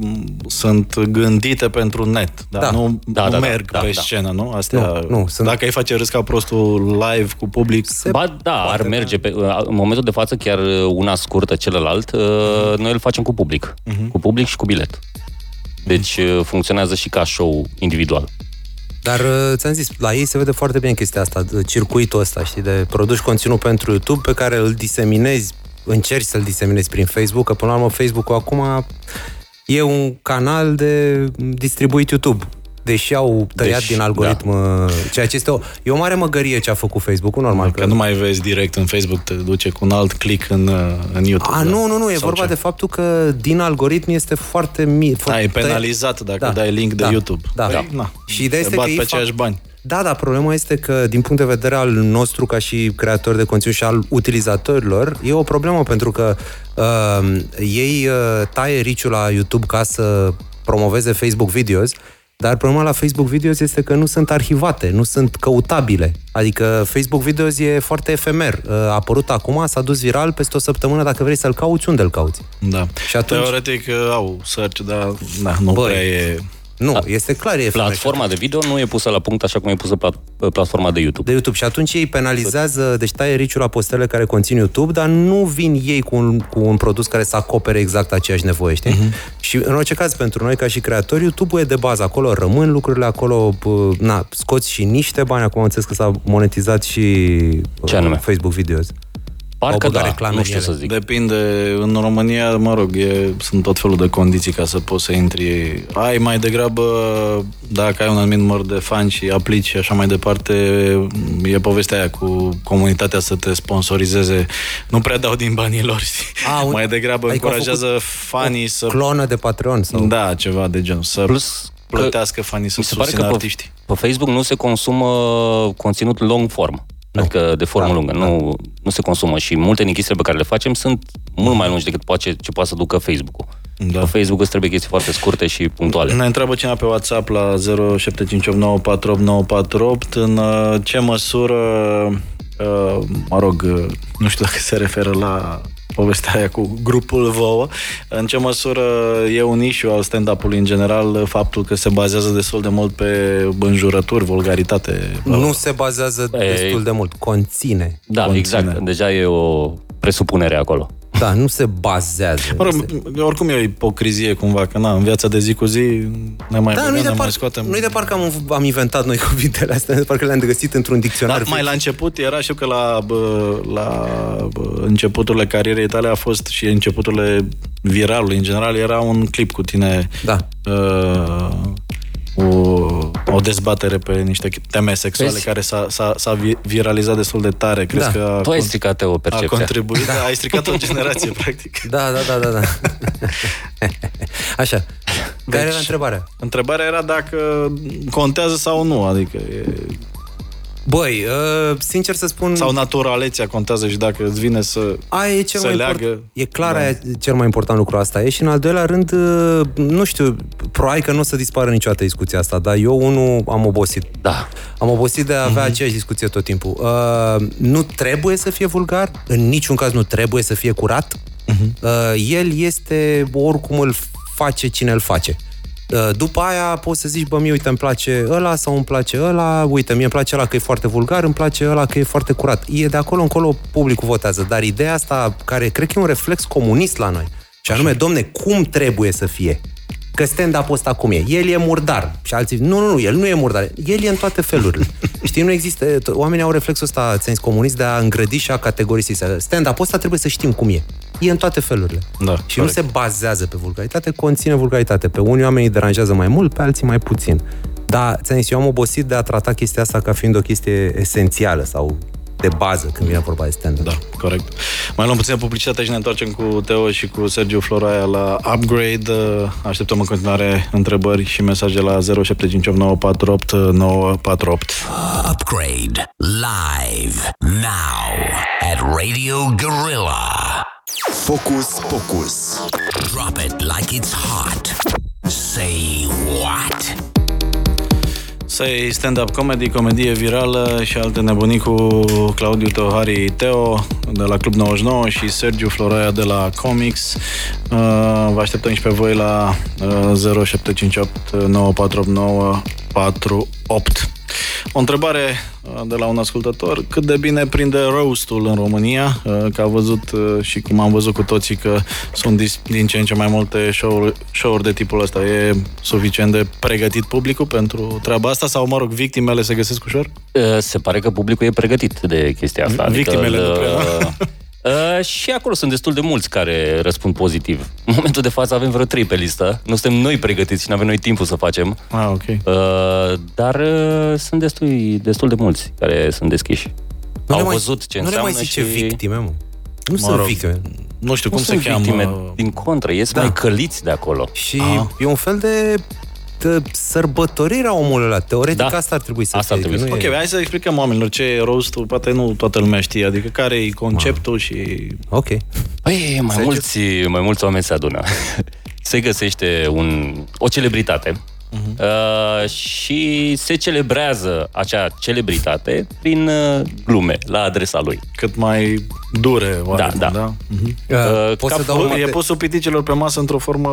m, sunt gândite pentru net, dar Da. nu, Da, nu da, da, merg da, pe da. scenă, nu? Astea, Nu, nu, sunt- Dacă ai face râs ca prostul live cu public, Se Ba da, ar poate, merge. Pe, în momentul de față, chiar una scurtă, celălalt, uh, noi îl facem cu public. Cu public și cu bilet. Deci uh, funcționează și ca show individual. Dar uh, ți-am zis, la ei se vede foarte bine chestia asta, de circuitul ăsta, știi, de produci conținut pentru YouTube pe care îl diseminezi, încerci să-l diseminezi prin Facebook, că până la urmă Facebook-ul acum e un canal de distribuit YouTube. Deși au tăiat Deci, din algoritm, da. ceea ce este o, e o mare măgărie ce a făcut Facebook-ul, normal. că nu mai vezi direct în Facebook, te duce cu un alt click în, uh, în YouTube. A, da? nu, nu, nu, e Sau vorba ce? de faptul că din algoritm este foarte mic. Da, e penalizat dacă Da, dai link de da, YouTube. da. Păi, na, Și ideea se este bat că ei pe fac- aceiași bani. Da, dar problema este că, din punct de vedere al nostru, ca și creatori de conținut și al utilizatorilor, e o problemă pentru că uh, ei uh, taie riciul la YouTube ca să promoveze Facebook Videos, dar problema la Facebook Videos este că nu sunt arhivate, nu sunt căutabile. Adică Facebook Videos e foarte efemer. Uh, A apărut acum, s-a dus viral peste o săptămână, dacă vrei să-l cauți, unde-l cauți? Da. Și atunci- Teoretic uh, au search, dar da, nu Băi, prea e... Nu, este clar, e efemer. Platforma de video nu e pusă la punct așa cum e pusă plat- platforma de YouTube. de YouTube și atunci ei penalizează, deci taie riciul la postele care conțin YouTube, dar nu vin ei cu un, cu un produs care să acopere exact aceeași nevoie, știi? Uh-huh. Și în orice caz, pentru noi ca și creatori, YouTube e de bază, acolo rămân lucrurile, acolo, bă, na, scoți și niște bani, acum am înțeles că s-a monetizat și Ce uh, anume? Facebook Videos. Parcă au băgat da, reclame nu în știu ele. să zic. Depinde, în România, mă rog, e, sunt tot felul de condiții ca să poți să intri. Ai mai degrabă, dacă ai un anumit număr de fani și aplici și așa mai departe, e povestea aia cu comunitatea să te sponsorizeze. Nu prea dau din banii lor, știi? A, un- mai degrabă adică au încurajează fanii să... Clonă de Patreon sau... Da, ceva de genul. Să Plus că plătească fanii să mi se pare susțină că pe, artiștii. pe Facebook nu se consumă conținut long form. Adică de formă Da, lungă. Nu, nu se consumă și multe din chestiile pe care le facem sunt mult mai lungi decât poate, ce poate să ducă Facebook-ul. Da. Pe Facebook îți trebuie chestii foarte scurte și punctuale. Ne întreabă cineva pe WhatsApp la 0758948948 în uh, ce măsură, uh, mă rog, uh, nu știu dacă se referă la povestea aia cu grupul vouă, în ce măsură e un issue al stand-up-ului în general faptul că se bazează destul de mult pe înjurături, vulgaritate. Nu se bazează Ei. destul de mult, conține. Da, conține. exact. Deja e o presupunere acolo. Da, nu se bazează. Mă rog, Este- oricum e o ipocrizie cumva, că na, în viața de zi cu zi ne mai Da, băgăm, nu-i de, ne mai par, scoatem. nu-i de parcă am, am inventat noi cuvintele astea, de parcă le-am găsit într-un dicționar. Dar mai la început era, știu că la, bă, la bă, începuturile carierei tale a fost și începuturile viralului în general, era un clip cu tine Da. uh, o, o dezbatere pe niște teme sexuale Vezi? care s-a, s-a, s-a vi- viralizat destul de tare. Crezi Da. că a, Tu ai con- stricat o a percepție. contribuit? Da. Ai stricat o generație, practic. Da, da, da, da, da. Așa. Care Deci- era întrebarea? Întrebarea era dacă contează sau nu, adică e, Băi, uh, sincer să spun... sau naturalețea contează și dacă îți vine să Aia e cel se mai leagă. important. E clar, Da. aia e cel mai important lucru asta e și în al doilea rând, uh, nu știu, probabil că nu o să dispară niciodată discuția asta, dar eu unul am obosit. Da. Am obosit de a avea aceeași discuție tot timpul. Uh, nu trebuie să fie vulgar, în niciun caz nu trebuie să fie curat. Uh, el este oricum îl face cine îl face. Uh, După aia poți să zici, bă, mie, uite, îmi place ăla sau îmi place ăla, uite, mie îmi place ăla că e foarte vulgar, îmi place ăla că e foarte curat. E de acolo încolo publicul votează, dar ideea asta, care cred că e un reflex comunist la noi, și anume, domne, cum trebuie să fie? Că stand-up ăsta cum e? El e murdar. Și alții, nu, nu, nu, el nu e murdar. El e în toate felurile. Știi, nu există... t- Oamenii au reflexul ăsta, ți comunist, de a îngrădi și a categorisi. Stand-up ăsta trebuie să știm cum e. E în toate felurile. Da, și nu corect. se bazează pe vulgaritate, conține vulgaritate. Pe unii oameni îi deranjează mai mult, pe alții mai puțin. Dar, ți-am zis, eu am obosit de a trata chestia asta ca fiind o chestie esențială sau de bază când vine vorba de stand-up. Da, corect. Mai luăm puțină publicitate și ne întoarcem cu Teo și cu Sergiu Floraia la Upgrade. Așteptăm în continuare întrebări și mesaje la 0758948948. Upgrade live now at Radio Gorilla. Focus Pocus. Drop it like it's hot. Say what? Say stand-up comedy, comedie virală și alte nebunii cu Claudiu Teohari Teo de la Club 99 și Sergiu Floraia de la Comics. Uh, vă așteptăm și pe voi la 0758 9489 48. O întrebare uh, de la un ascultător. Cât de bine prinde roastul în România? Uh, că a văzut uh, și cum am văzut cu toții că sunt din ce în ce mai multe show-uri, show de tipul ăsta. E suficient de pregătit publicul pentru treaba asta? Sau, mă rog, victimele se găsesc ușor? Se pare că publicul e pregătit de chestia asta. Victimele adică, nu prea. Uh, și acolo sunt destul de mulți care răspund pozitiv. În momentul de față avem vreo trei pe listă. Nu suntem noi pregătiți și nu avem noi timpul să facem. Ah, ok. Uh, dar uh, sunt destul, destul de mulți care sunt deschiși. Nu Au văzut mai, ce nu înseamnă Nu le mai zice și... victime, mă. Nu mă sunt rog, victime. Nu știu nu cum sunt se cheamă. Victime, din contră, ies da. mai căliți de acolo. Și Aha. e un fel de de sărbătorirea omului ăla. Teoretic Da. asta ar trebui să Asta ar fie. trebui că să nu Ok, e- hai să explicăm oamenilor ce e roastul, poate nu toată lumea știe, adică care e conceptul și... Ok. Păi, mai mulți, mai mulți oameni se adună. se găsește un, o celebritate uh-huh. uh, și se celebrează acea celebritate prin uh, glume la adresa lui. cât mai dure, oarecum, da. da? Mhm. Uh, pot ca să dau E urmate... pusul piticilor pe masă într-o formă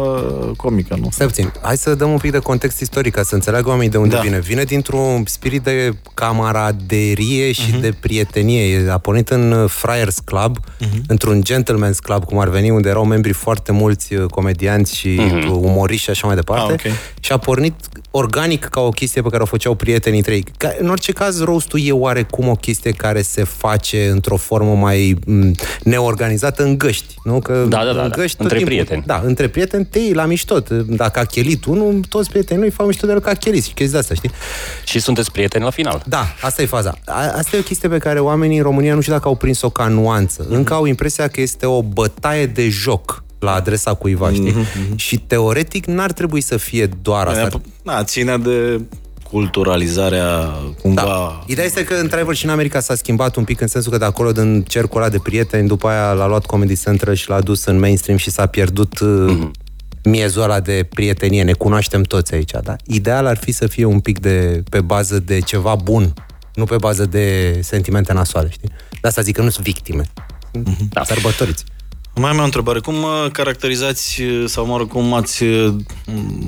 comică, nu? Stai puțin, hai să dăm un pic de context istoric ca să înțeleagă oamenii de unde Da. vine. Vine dintr-un spirit de camaraderie și de prietenie. E- A pornit în uh, Friars Club, într-un gentleman's club, cum ar veni, unde erau membri foarte mulți uh, comedianți și uh, umoriști și așa mai departe. Ah, ok. Și a pornit organic ca o chestie pe care o făceau prietenii între ei. Ca, în orice caz, roastul e oarecum o chestie care se face într-o formă mai m, neorganizată în găști. Nu? Că Da, da, da, în da. găști tot Între timpul- prieteni. Da, între prieteni te iei la mișto. Dacă a chelit unul, toți prietenii lui fac mișto de el că a chelit și chestii de asta, știi? Și sunteți prieteni la final. Da, asta e faza. A, asta e o chestie pe care oamenii în România nu știu dacă au prins-o ca nuanță. Încă au impresia că este o bătaie de joc la adresa cuiva, știi? Și teoretic n-ar trebui să fie doar asta. Da, ține de culturalizarea cumva... Da. Ideea este că, într-adevăr, și în America s-a schimbat un pic în sensul că de acolo, din cercul ăla de prieteni, după aia l-a luat Comedy Central și l-a dus în mainstream și s-a pierdut mm-hmm. miezul ăla de prietenie. Ne cunoaștem toți aici, da? Ideal ar fi să fie un pic de pe bază de ceva bun, nu pe bază de sentimente nasoale, știi? De asta zic că nu sunt victime. Da. Sărbătoriți. Mai am o întrebare. Cum uh, caracterizați, uh, sau mă rog, cum ați uh,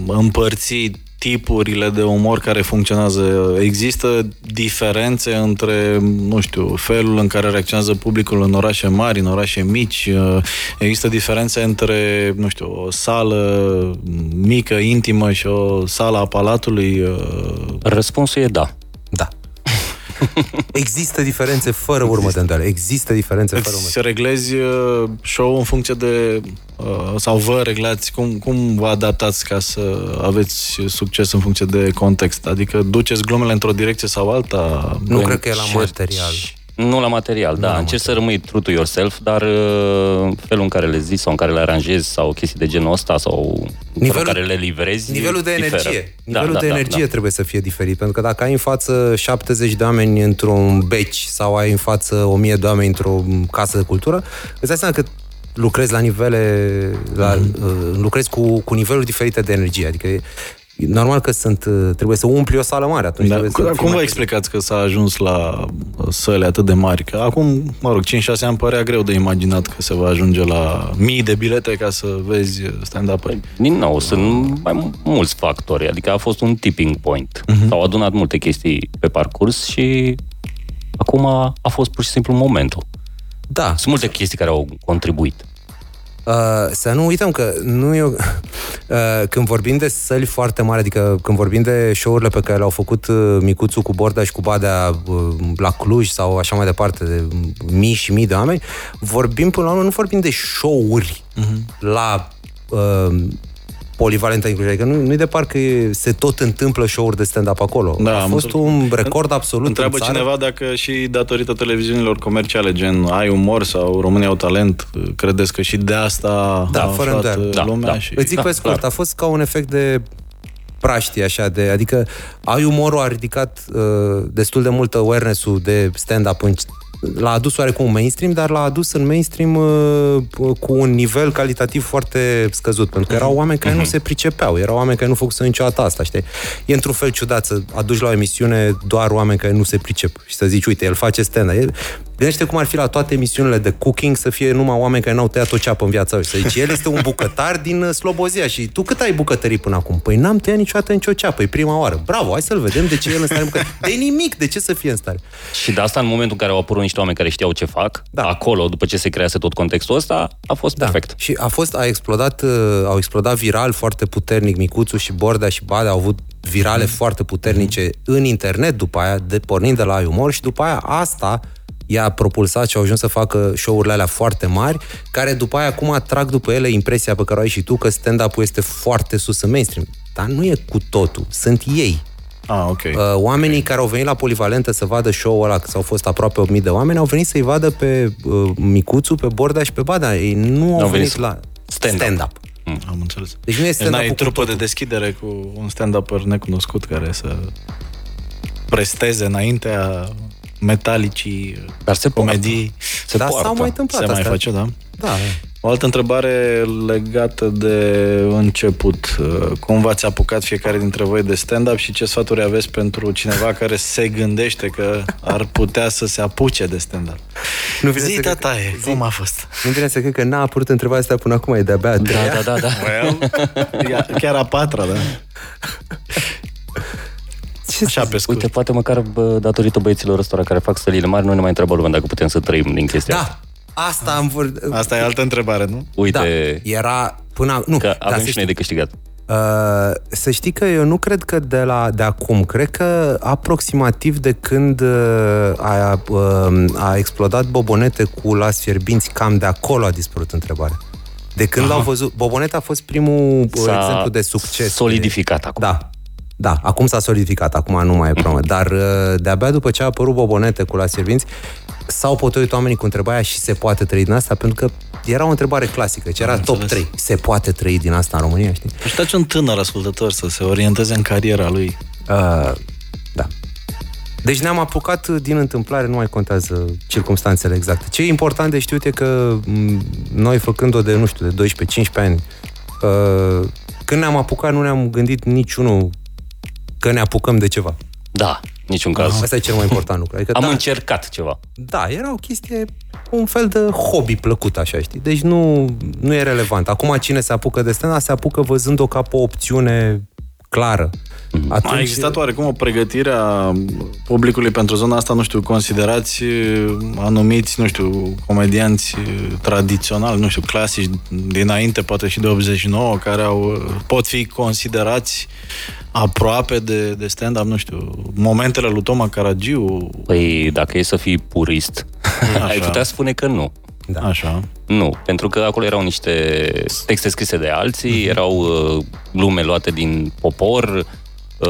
împărți tipurile de umor care funcționează? Există diferențe între, nu știu, felul în care reacționează publicul în orașe mari, în orașe mici? Uh, Există diferențe între, nu știu, o sală mică, intimă și o sală a palatului? Uh, Răspunsul e da. Da. Există diferențe fără urmă de îndoială. Există diferențe fără urmă. Îți reglezi uh, show în funcție de uh, sau vă reglați cum, cum vă adaptați ca să aveți succes în funcție de context? Adică duceți glumele într-o direcție sau alta? Nu Voi- cred că e la Încerci- material. Nu la material, da. Încerci să rămâi true to yourself, dar uh, felul în care le zici sau în care le aranjezi sau chestii de genul ăsta sau felul în care le livrezi Nivelul de diferă. energie. Da, Nivelul da, de da, energie da. trebuie să fie diferit. Pentru că dacă ai în față 70 de oameni într-un beci sau ai în față 1000 de oameni într-o casă de cultură, îți dai seama că lucrezi la nivele, la, mm-hmm. lucrezi cu, cu niveluri diferite de energie. Adică e e normal că sunt, uh, trebuie să umpli o sală mare atunci. Da, trebuie să cum fii cum vă mai- explicați că s-a ajuns la uh, săle atât de mari? Că acum, mă rog, 5-6 ani părea greu de imaginat că se va ajunge la mii de bilete ca să vezi stand-up Din nou, sunt mai mulți factori, adică a fost un tipping point. Mhm. S-au adunat multe chestii pe parcurs și acum a fost pur și simplu momentul. Da, Sunt multe chestii care au contribuit. Uh, să nu uităm că nu e o... Uh, când vorbim de săli foarte mari, adică când vorbim de show-urile pe care le-au făcut uh, Micuțu cu Borda și cu Badea uh, la Cluj sau așa mai departe, de mii și mii de oameni, vorbim până la urmă, nu vorbim de show-uri uh-huh. la uh, polivalentă inclusiv. Adică nu, nu-i de parcă e- se tot întâmplă show-uri de stand-up acolo. Da, A am fost înțeles. un record absolut Întreabă în țară. cineva dacă și datorită televiziunilor comerciale, gen Ai umor sau România au talent, credeți că și de asta Da, a fără aflat îndoială. uh, Da, lumea? da. Și... Îți zic Da, pe scurt, clar. a fost ca un efect de praștie, așa, de, adică ai umorul a ridicat uh, destul de mult awareness-ul de stand-up în l-a adus oarecum mainstream, dar l-a adus în mainstream uh, cu un nivel calitativ foarte scăzut, pentru că erau Mhm. oameni care nu se pricepeau, erau oameni care nu făcuse niciodată asta, știi? E într-un fel ciudat să aduci la o emisiune doar oameni care nu se pricep și să zici, uite, el face stand el... Gândește cum ar fi la toate emisiunile de cooking să fie numai oameni care n-au tăiat o ceapă în viața lor. Să zici, el este un bucătar din uh, Slobozia și tu cât ai bucătării până acum? Păi n-am tăiat niciodată nicio ceapă, e prima oară. Bravo, hai să-l vedem de ce e el în stare bucătar. De nimic, de ce să fie în stare? Și de asta, în momentul în care au apărut niște oameni care știau ce fac, Da. da. acolo, după ce se crease tot contextul ăsta, a fost Da. perfect. Și a fost, a explodat, uh, au explodat viral foarte puternic Micuțu și Bordea și Badea au avut virale Mhm. foarte puternice în internet după aia, de, pornind de la umor și după aia asta i-a propulsat și au ajuns să facă show-urile alea foarte mari, care după aia acum atrag după ele impresia pe care o ai și tu că stand-up-ul este foarte sus în mainstream. Dar nu e cu totul, sunt ei. Ah, ok. Uh, oamenii care au venit la Polivalentă să vadă show-ul ăla, că s-au fost aproape 8000 de oameni, au venit să-i vadă pe uh, Micuțu, pe Bordea și pe Badea. Ei nu au, Au venit, venit să- la stand-up. stand-up. Am înțeles. Deci nu e Deci stand-up n-ai cu trupă totul. de deschidere cu un stand-upper necunoscut care să presteze înaintea metalicii Dar se poate. comedii. Se Dar poartă. s-au mai întâmplat Se mai astea. face, da? Da, O altă întrebare legată de început. Cum v-ați apucat fiecare dintre voi de stand-up și ce sfaturi aveți pentru cineva care se gândește că ar putea să se apuce de stand-up? Nu vine Zi, să cred- tataie, cum a fost? nu vine să cred că n-a apărut întrebarea asta până acum, e de-abia a treia. Da, da, da, da. Well, ia- chiar a patra, da? Ce Așa pe scurt. Uite, poate măcar bă, datorită băieților ăstora care fac stălile mari, nu ne mai întreabă lumea dacă putem să trăim din chestia asta. Da, asta am vorbit. Asta e altă întrebare, nu? Uite, Da, era până... Nu, că dar avem să și noi de câștigat. Uh, să știi că eu nu cred că de, la, de acum, cred că aproximativ de când uh, a, uh, a explodat Bobonete cu las fierbinți, cam de acolo a dispărut întrebarea. De când l-au văzut, Bobonete a fost primul uh, S-a exemplu de succes. solidificat acum. Da. Da, acum s-a solidificat, acum nu mai e problemă. Dar uh, de-abia după ce a apărut Bobonete cu la servinți, s-au potolit oamenii cu întrebarea și se poate trăi din asta, pentru că era o întrebare clasică, ce era top 3. Se poate trăi din asta în România, știi? Așteptați un tânăr ascultător să se orienteze în cariera lui. Uh, da. Deci ne-am apucat din întâmplare, nu mai contează circumstanțele exacte. Ce e important de știut e că m, noi făcând-o de, nu știu, de 12-15 ani, uh, când ne-am apucat nu ne-am gândit niciunul că ne apucăm de ceva. Da, niciun caz. Asta e cel mai important lucru. Adică, Am da, încercat ceva. da, era o chestie, un fel de hobby plăcut, așa, știi? Deci nu, nu e relevant. Acum cine se apucă de stand se apucă văzând-o ca pe o opțiune clară. Atunci, A existat oarecum o pregătire a publicului pentru zona asta, nu știu, considerați uh, anumiți, nu știu, comedianți uh, tradiționali, nu știu, clasici dinainte, poate și de 89, care au, uh, pot fi considerați aproape de, de stand-up, nu știu, momentele lui Toma Caragiu, Păi, dacă e să fii purist, ai putea spune că nu. Da. așa. Nu, pentru că acolo erau niște texte scrise de alții, Mhm. erau uh, glume luate din popor,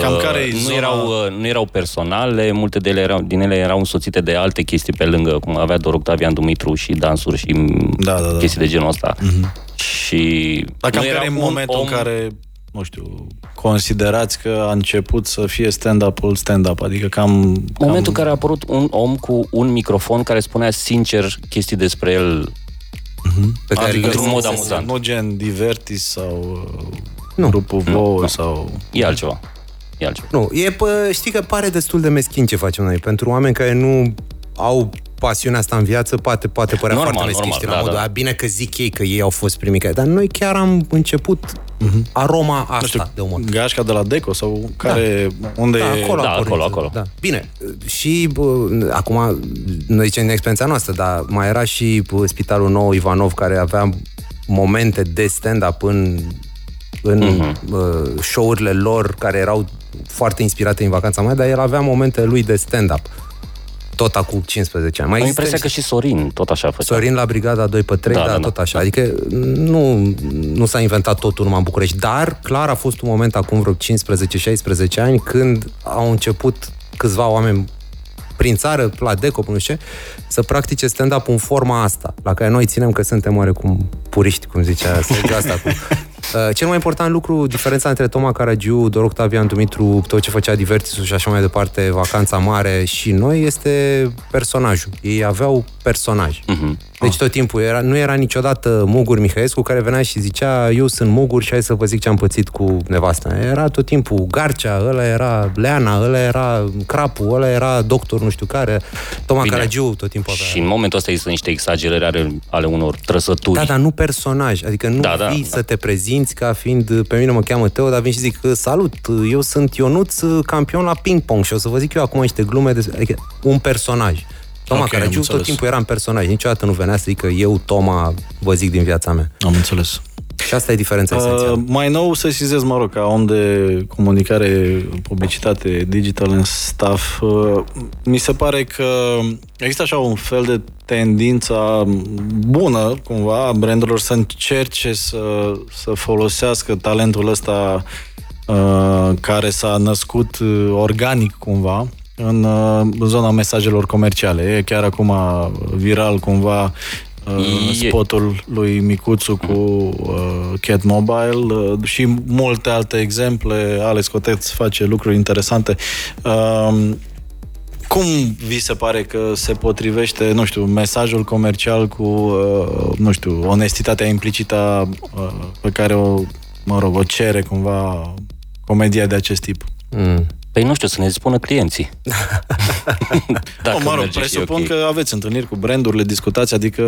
Cam uh, care-i nu, zona- erau, uh, nu erau personale, multe de ele erau, din ele erau însoțite de alte chestii pe lângă, cum avea doar Octavian Dumitru și dansuri și Da, da, da. chestii de genul ăsta. Și Dar cam nu era care e un momentul om- în care, nu știu, considerați că a început să fie stand-up-ul stand-up? Adică cam... Momentul cam... în care a apărut un om cu un microfon care spunea sincer chestii despre el pe care Adică le- într-un mod nu- amuzant. Nu gen Divertis sau uh, Nu. grupul Vouă sau... E altceva. E altceva. Nu, e, pă, știi că pare destul de meschin ce facem noi. Pentru oameni care nu au pasiunea asta în viață, poate, poate părea Normal, foarte meschin, normal, știi, la da, modul, da. "A, bine că zic ei că ei au fost primii care... Dar noi chiar am început aroma asta Nu știu, de umor. Gașca de la Deco sau care... Unde Da, e... acolo, Da, a pornit. acolo, acolo. Da. Bine, și bă, acum, noi zicem din experiența noastră, dar mai era și bă, Spitalul Nou Ivanov, care avea momente de stand-up în, în uh, show-urile lor, care erau foarte inspirate în vacanța mea, dar el avea momente lui de stand-up. Tot acum 15 ani. Mai Am există impresia că și Sorin tot așa făcea. Sorin la Brigada 2 pe 3, da, Da, da, da, tot da. așa. Adică nu, nu s-a inventat totul numai în București, dar clar a fost un moment acum vreo 15-16 ani când au început câțiva oameni prin țară, la Deco, nu știu ce, să practice stand-up în forma asta, la care noi ținem că suntem oarecum puriști, cum zicea Sergiu asta, cu Uh, cel mai important lucru, diferența între Toma Caragiu, Dor Octavian Dumitru, tot ce făcea Divertisul și așa mai departe, Vacanța Mare și noi, este personajul. Ei aveau personaj. Uh-huh. Deci tot timpul era, nu era niciodată Mugur Mihaescu care venea și zicea eu sunt Mugur și hai să vă zic ce am pățit cu nevasta. Era tot timpul Garcea, ăla era Leana, ăla era Crapu, ăla era doctor nu știu care, Toma Bine. Caragiu tot timpul avea. Și în momentul ăsta există niște exagerări ale, ale unor trăsături. Da, dar nu personaj. Adică nu da, da, vii da. să te prezinți ca fiind, pe mine mă cheamă Teo, dar vin și zic, salut, eu sunt Ionuț, campion la ping-pong și o să vă zic eu acum niște glume, de... adică un personaj. Toma okay, Caragiu tot timpul era în personaj, niciodată nu venea să zică eu, Toma, vă zic din viața mea. Am înțeles. Și asta e diferența uh, esențială. Mai nou să sizez, mă rog, ca om de comunicare, publicitate, digital în staff, uh, mi se pare că există așa un fel de tendință bună, cumva, a brandurilor să încerce să, să folosească talentul ăsta uh, care s-a născut uh, organic, cumva, în, uh, în zona mesajelor comerciale. E chiar acum viral cumva uh, spotul lui Micuțu cu uh, Cat Mobile uh, și multe alte exemple. Alex Coteț face lucruri interesante. Uh, cum vi se pare că se potrivește, nu știu, mesajul comercial cu, uh, nu știu, onestitatea implicită uh, pe care o, mă rog, o cere cumva comedia de acest tip? Mm. Păi nu știu, să ne spună clienții. Dacă no, mă rog, presupun okay. că aveți întâlniri cu brandurile, discutați, adică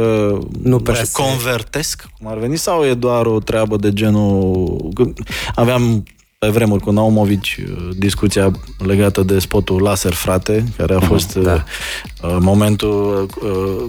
nu prea știu, convertesc, cum ar veni, sau e doar o treabă de genul... Aveam pe vremuri cu Naumovici uh, discuția legată de spotul Laser Frate, care a mhm, fost da. Uh, uh, momentul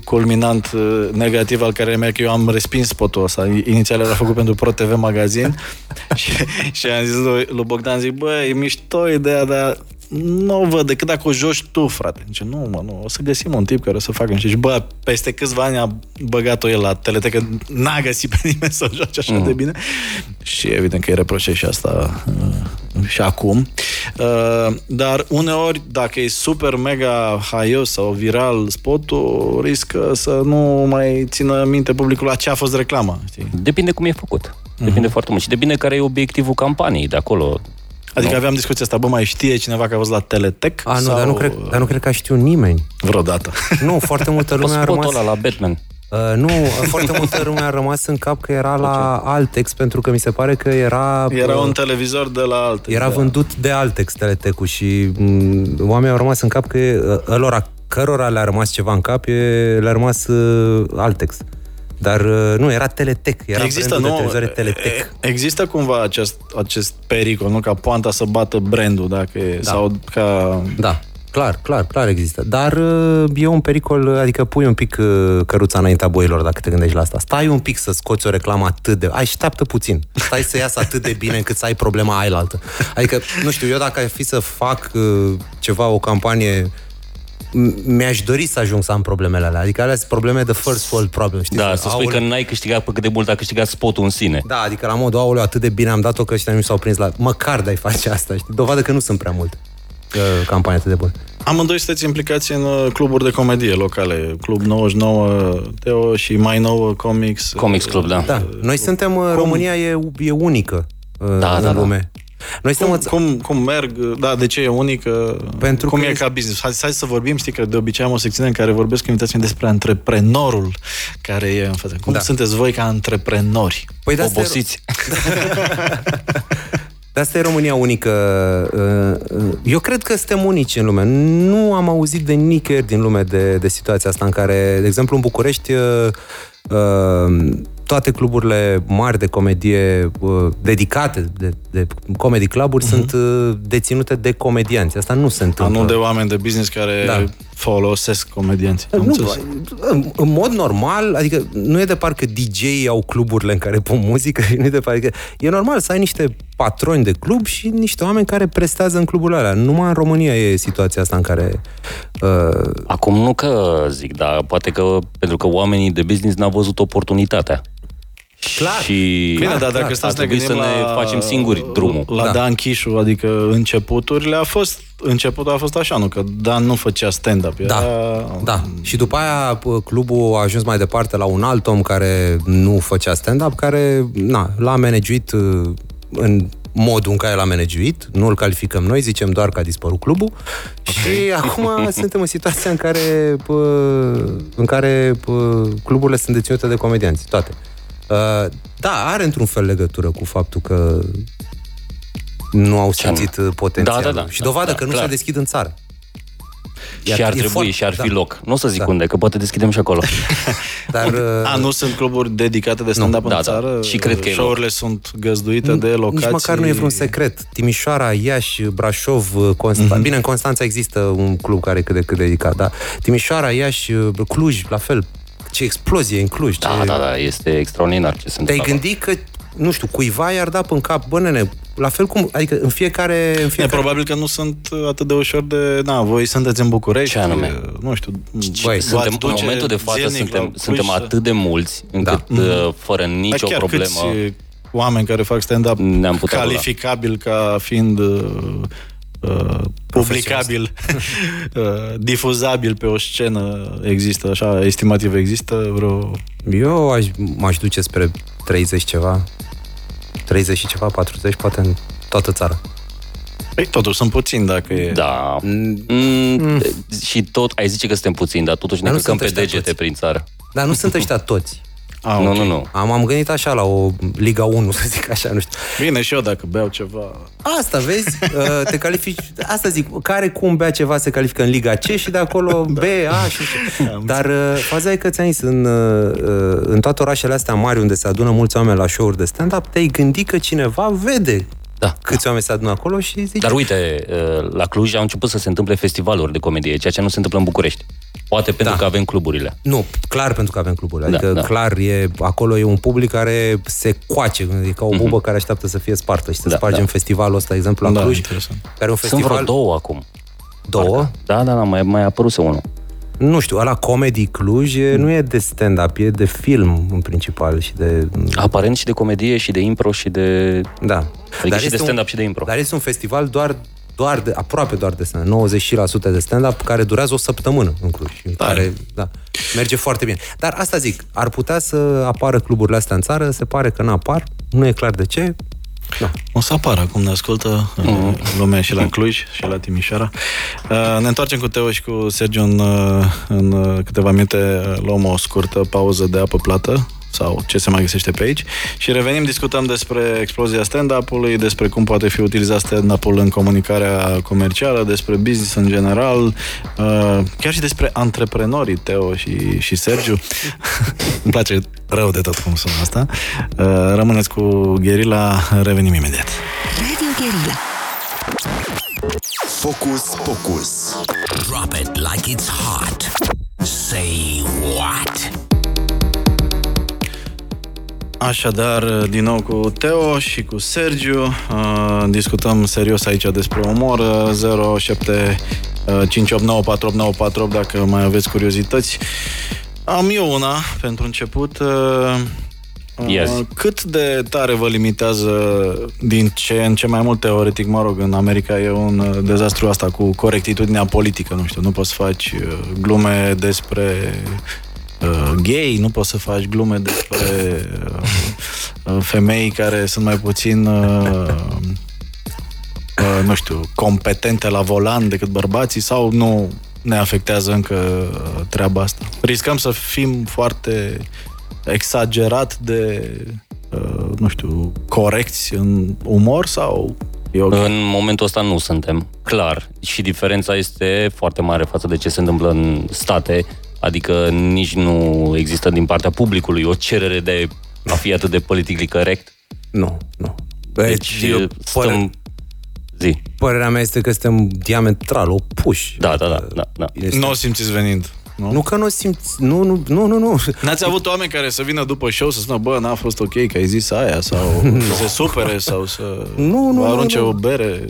culminant negativ al care mi că eu am respins spotul ăsta. Inițial era făcut pentru Pro TV Magazin și, și am zis lui, lui Bogdan, zic, bă, e mișto ideea, dar nu o văd decât dacă o joci tu, frate. Zice, nu, mă, nu, o să găsim un tip care o să facă. Și bă, peste câțiva ani a băgat-o el la teletecă, n-a găsit pe nimeni să o joace așa mm. de bine. Și evident că îi reproșe și asta uh, și acum. Uh, dar uneori, dacă e super mega haios sau viral spotul, riscă să nu mai țină minte publicul la ce a fost reclama. Știi? Depinde cum e făcut. Depinde mm-hmm. foarte mult. Și depinde care e obiectivul campaniei de acolo. Adică nu. aveam discuția asta, bă, mai știe cineva că a fost la Teletec? A, nu, sau... dar, nu cred, dar nu cred că a știu nimeni. Vreodată. Nu, foarte multă lume a rămas... ăla la Batman. Uh, nu, foarte multă lume a rămas în cap că era la Altex, pentru că mi se pare că era... Era uh, un televizor de la Altex. Era da. vândut de Altex Teletec-ul și mm, oamenii au rămas în cap că uh, ălora cărora le-a rămas ceva în cap, e, le-a rămas uh, Altex. Dar uh, nu, era Teletec. Era există, nu, de televizoare Teletec. Există cumva acest, acest pericol, nu? Ca poanta să bată brandul, dacă e, da. sau ca... Da. Clar, clar, clar există. Dar uh, e un pericol, adică pui un pic uh, căruța înaintea boilor dacă te gândești la asta. Stai un pic să scoți o reclamă atât de... Așteaptă puțin. Stai să iasă atât de bine încât să ai problema aia altă. Adică, nu știu, eu dacă ar fi să fac ceva, o campanie mi-aș dori să ajung să am problemele alea. Adică alea sunt probleme de first world problem, știi? Da, să spui aole... că n-ai câștigat pe cât de mult a câștigat spotul în sine. Da, adică la modul, aoleu, atât de bine am dat-o că ăștia nu s-au prins la... Măcar de-ai face asta, știi? Dovadă că nu sunt prea mult campania atât de bună. Amândoi sunteți implicați în uh, cluburi de comedie locale. Club 99 Teo și mai nou Comics. Comics Club, da. da. Noi suntem, uh, Cum? România e, e unică uh, da, în da, da. lume. Da. Noi cum, învăț... cum, cum merg, da, de ce e unică, Pentru cum că e ca business. Hai, hai să vorbim, știi că de obicei am o secțiune în care vorbesc cu invitații despre antreprenorul care e în față. Cum da. sunteți voi ca antreprenori? Păi de Obosiți. De asta e România unică. Uh, uh, eu cred că suntem unici în lume. Nu am auzit de nicăieri din lume de, de situația asta în care, de exemplu, în București, uh, toate cluburile mari de comedie uh, dedicate de, de comedy cluburi uh-huh. sunt uh, deținute de comedianți. Asta nu se întâmplă. nu de oameni de business care da. folosesc comedianți. Nu, în, în mod normal, adică nu e de parcă DJ au cluburile în care pun muzică nu e de parcă... E normal să ai niște patroni de club și niște oameni care prestează în cluburile alea. Numai în România e situația asta în care... Uh... Acum nu că zic, dar poate că pentru că oamenii de business n-au văzut oportunitatea. Clar. Și Bine, dar dacă clar, stați ar să ne trebui gândim să ne la, facem singuri drumul. La Da. Dan Chișu, adică începuturile a fost, începutul a fost așa, nu? Că Dan nu făcea stand-up. Era... Da, da. Și după aia p- clubul a ajuns mai departe la un alt om care nu făcea stand-up, care na, l-a managuit uh, în modul în care l-a managuit, nu îl calificăm noi, zicem doar că a dispărut clubul și acum suntem în situația în care p- în care p- cluburile sunt deținute de comedianți, toate. Uh, Da, are într-un fel legătură cu faptul că nu au simțit uh, potențialul. Da, da, da. Și dovadă Da, că nu clar. s-a deschid în țară. Și ar e trebui, foarte- și ar fi da. loc. Nu o să zic Da. unde, că poate deschidem și acolo. Dar, uh, A, nu sunt cluburi dedicate de stand-up în da, da. țară? Și cred că e Show-urile sunt găzduite de locații... Nici măcar nu e vreun secret. Timișoara, Iași, Brașov, Constanța. Mhm. Mm-hmm. Bine, în Constanța există un club care e cât de cât dedicat, da. Timișoara, Iași, Cluj, la fel. Ce explozie în Cluj. Da, ce... da, da, este extraordinar ce se Te-ai întâmplă. gândit că, nu știu, cuiva i-ar da în cap, bă, nene, la fel cum, adică în fiecare... În E fiecare... probabil că nu sunt atât de ușor de... Na, voi sunteți în București. Ce anume? Nu știu. Băi, Suntem, în v-ați momentul de duce față zilnic la suntem, Cluj suntem să- atât de mulți încât da. fără nicio Dar chiar problemă Câți oameni care fac stand-up Ne-am putea calificabil ca fiind uh, uh, publicabil, uh, difuzabil pe o scenă există, așa, estimativ există vreo... Eu aș, m-aș duce spre 30 ceva, 30 și ceva, 40, poate în toată țara. Păi, totuși sunt puțini dacă e... Da. Mm, Și tot, ai zice că suntem puțini, dar totuși ne Dar nu căcăm pe sunt ăștia degete toți. prin țară. Dar nu sunt ăștia toți. A, Nu, ok. nu, nu. Am, am gândit așa la o Liga 1, să zic așa, nu știu. Bine, și eu dacă beau ceva... Asta, vezi? Uh, Te califici... Asta zic, care cum bea ceva se califică în Liga C și de acolo B, A și ce. Dar uh, faza e că ți-am zis, în, uh, uh, în toate orașele astea mari unde se adună mulți oameni la show-uri de stand-up, te-ai gândit că cineva vede Da. câți oameni se adună acolo și zici... Dar uite, uh, la Cluj au început să se întâmple festivaluri de comedie, ceea ce nu se întâmplă în București. Poate pentru Da. că avem cluburile. Nu, clar pentru că avem cluburile. Adică Da, da. clar e, acolo e un public care se coace, e ca o bubă care așteaptă să fie spartă și să Da, spargem da. festivalul ăsta, de exemplu, la Da, Cluj, interesant. care e un Sunt festival... vreo două acum. două? Da, da, da, mai, mai apăruse unul. Nu știu, ăla Comedy Cluj e, nu e de stand-up, e de film în principal și de... Aparent și de comedie, și de impro, și de... Da. Adică și de este stand-up un, și de impro. Dar este un festival doar, doar de, aproape doar de stand-up, 90% de stand-up, care durează o săptămână în Cluj. În care, da, merge foarte bine. Dar asta zic, ar putea să apară cluburile astea în țară, se pare că nu apar, nu e clar de ce. Da. O să apară acum ne ascultă uh, lumea și la Cluj și la Timișoara. Uh, Ne întoarcem cu Teoș și cu Sergiu în, uh, în uh, câteva minute. uh, Luăm o scurtă pauză de apă plată sau ce se mai găsește pe aici și revenim, discutăm despre explozia stand-up-ului, despre cum poate fi utilizat stand-up-ul în comunicarea comercială, despre business în general, uh, chiar și despre antreprenorii Teo și, și Sergiu. Îmi place rău de tot cum sună asta. Uh, Rămâneți cu Gherila, revenim imediat. Radio Guerilla. Focus Pocus. Drop it like it's hot. Say what? Așadar, din nou cu Teo și cu Sergiu, uh, discutăm serios aici despre umor, uh, 07 uh, 5894894 dacă mai aveți curiozități. Am eu una pentru început. Uh, Yes. uh, Cât de tare vă limitează din ce în ce mai mult teoretic, mă rog, în America e un uh, dezastru asta cu corectitudinea politică, nu știu, nu poți să faci uh, glume despre uh, gay, nu poți să faci glume despre uh, uh, femei care sunt mai puțin uh, uh, nu știu, competente la volan decât bărbații sau nu ne afectează încă uh, treaba asta. Riscăm să fim foarte exagerat de uh, nu știu, corecți în umor sau e ok? În momentul ăsta nu suntem, clar. Și diferența este foarte mare față de ce se întâmplă în state, adică nici nu există din partea publicului o cerere de a fi atât de politically correct. Nu, nu. Deci eu, stăm... păre, Zi. părerea mea este că suntem diametral opuși. Da, da, da, da, da. Este... Nu o simțiți venind. Nu? Nu că nu simți, nu, nu, nu, nu, nu. N-ați avut oameni care să vină după show să spună, bă, n-a fost ok că ai zis aia sau să se supere sau să Nu, nu, vă nu, arunce nu. o bere.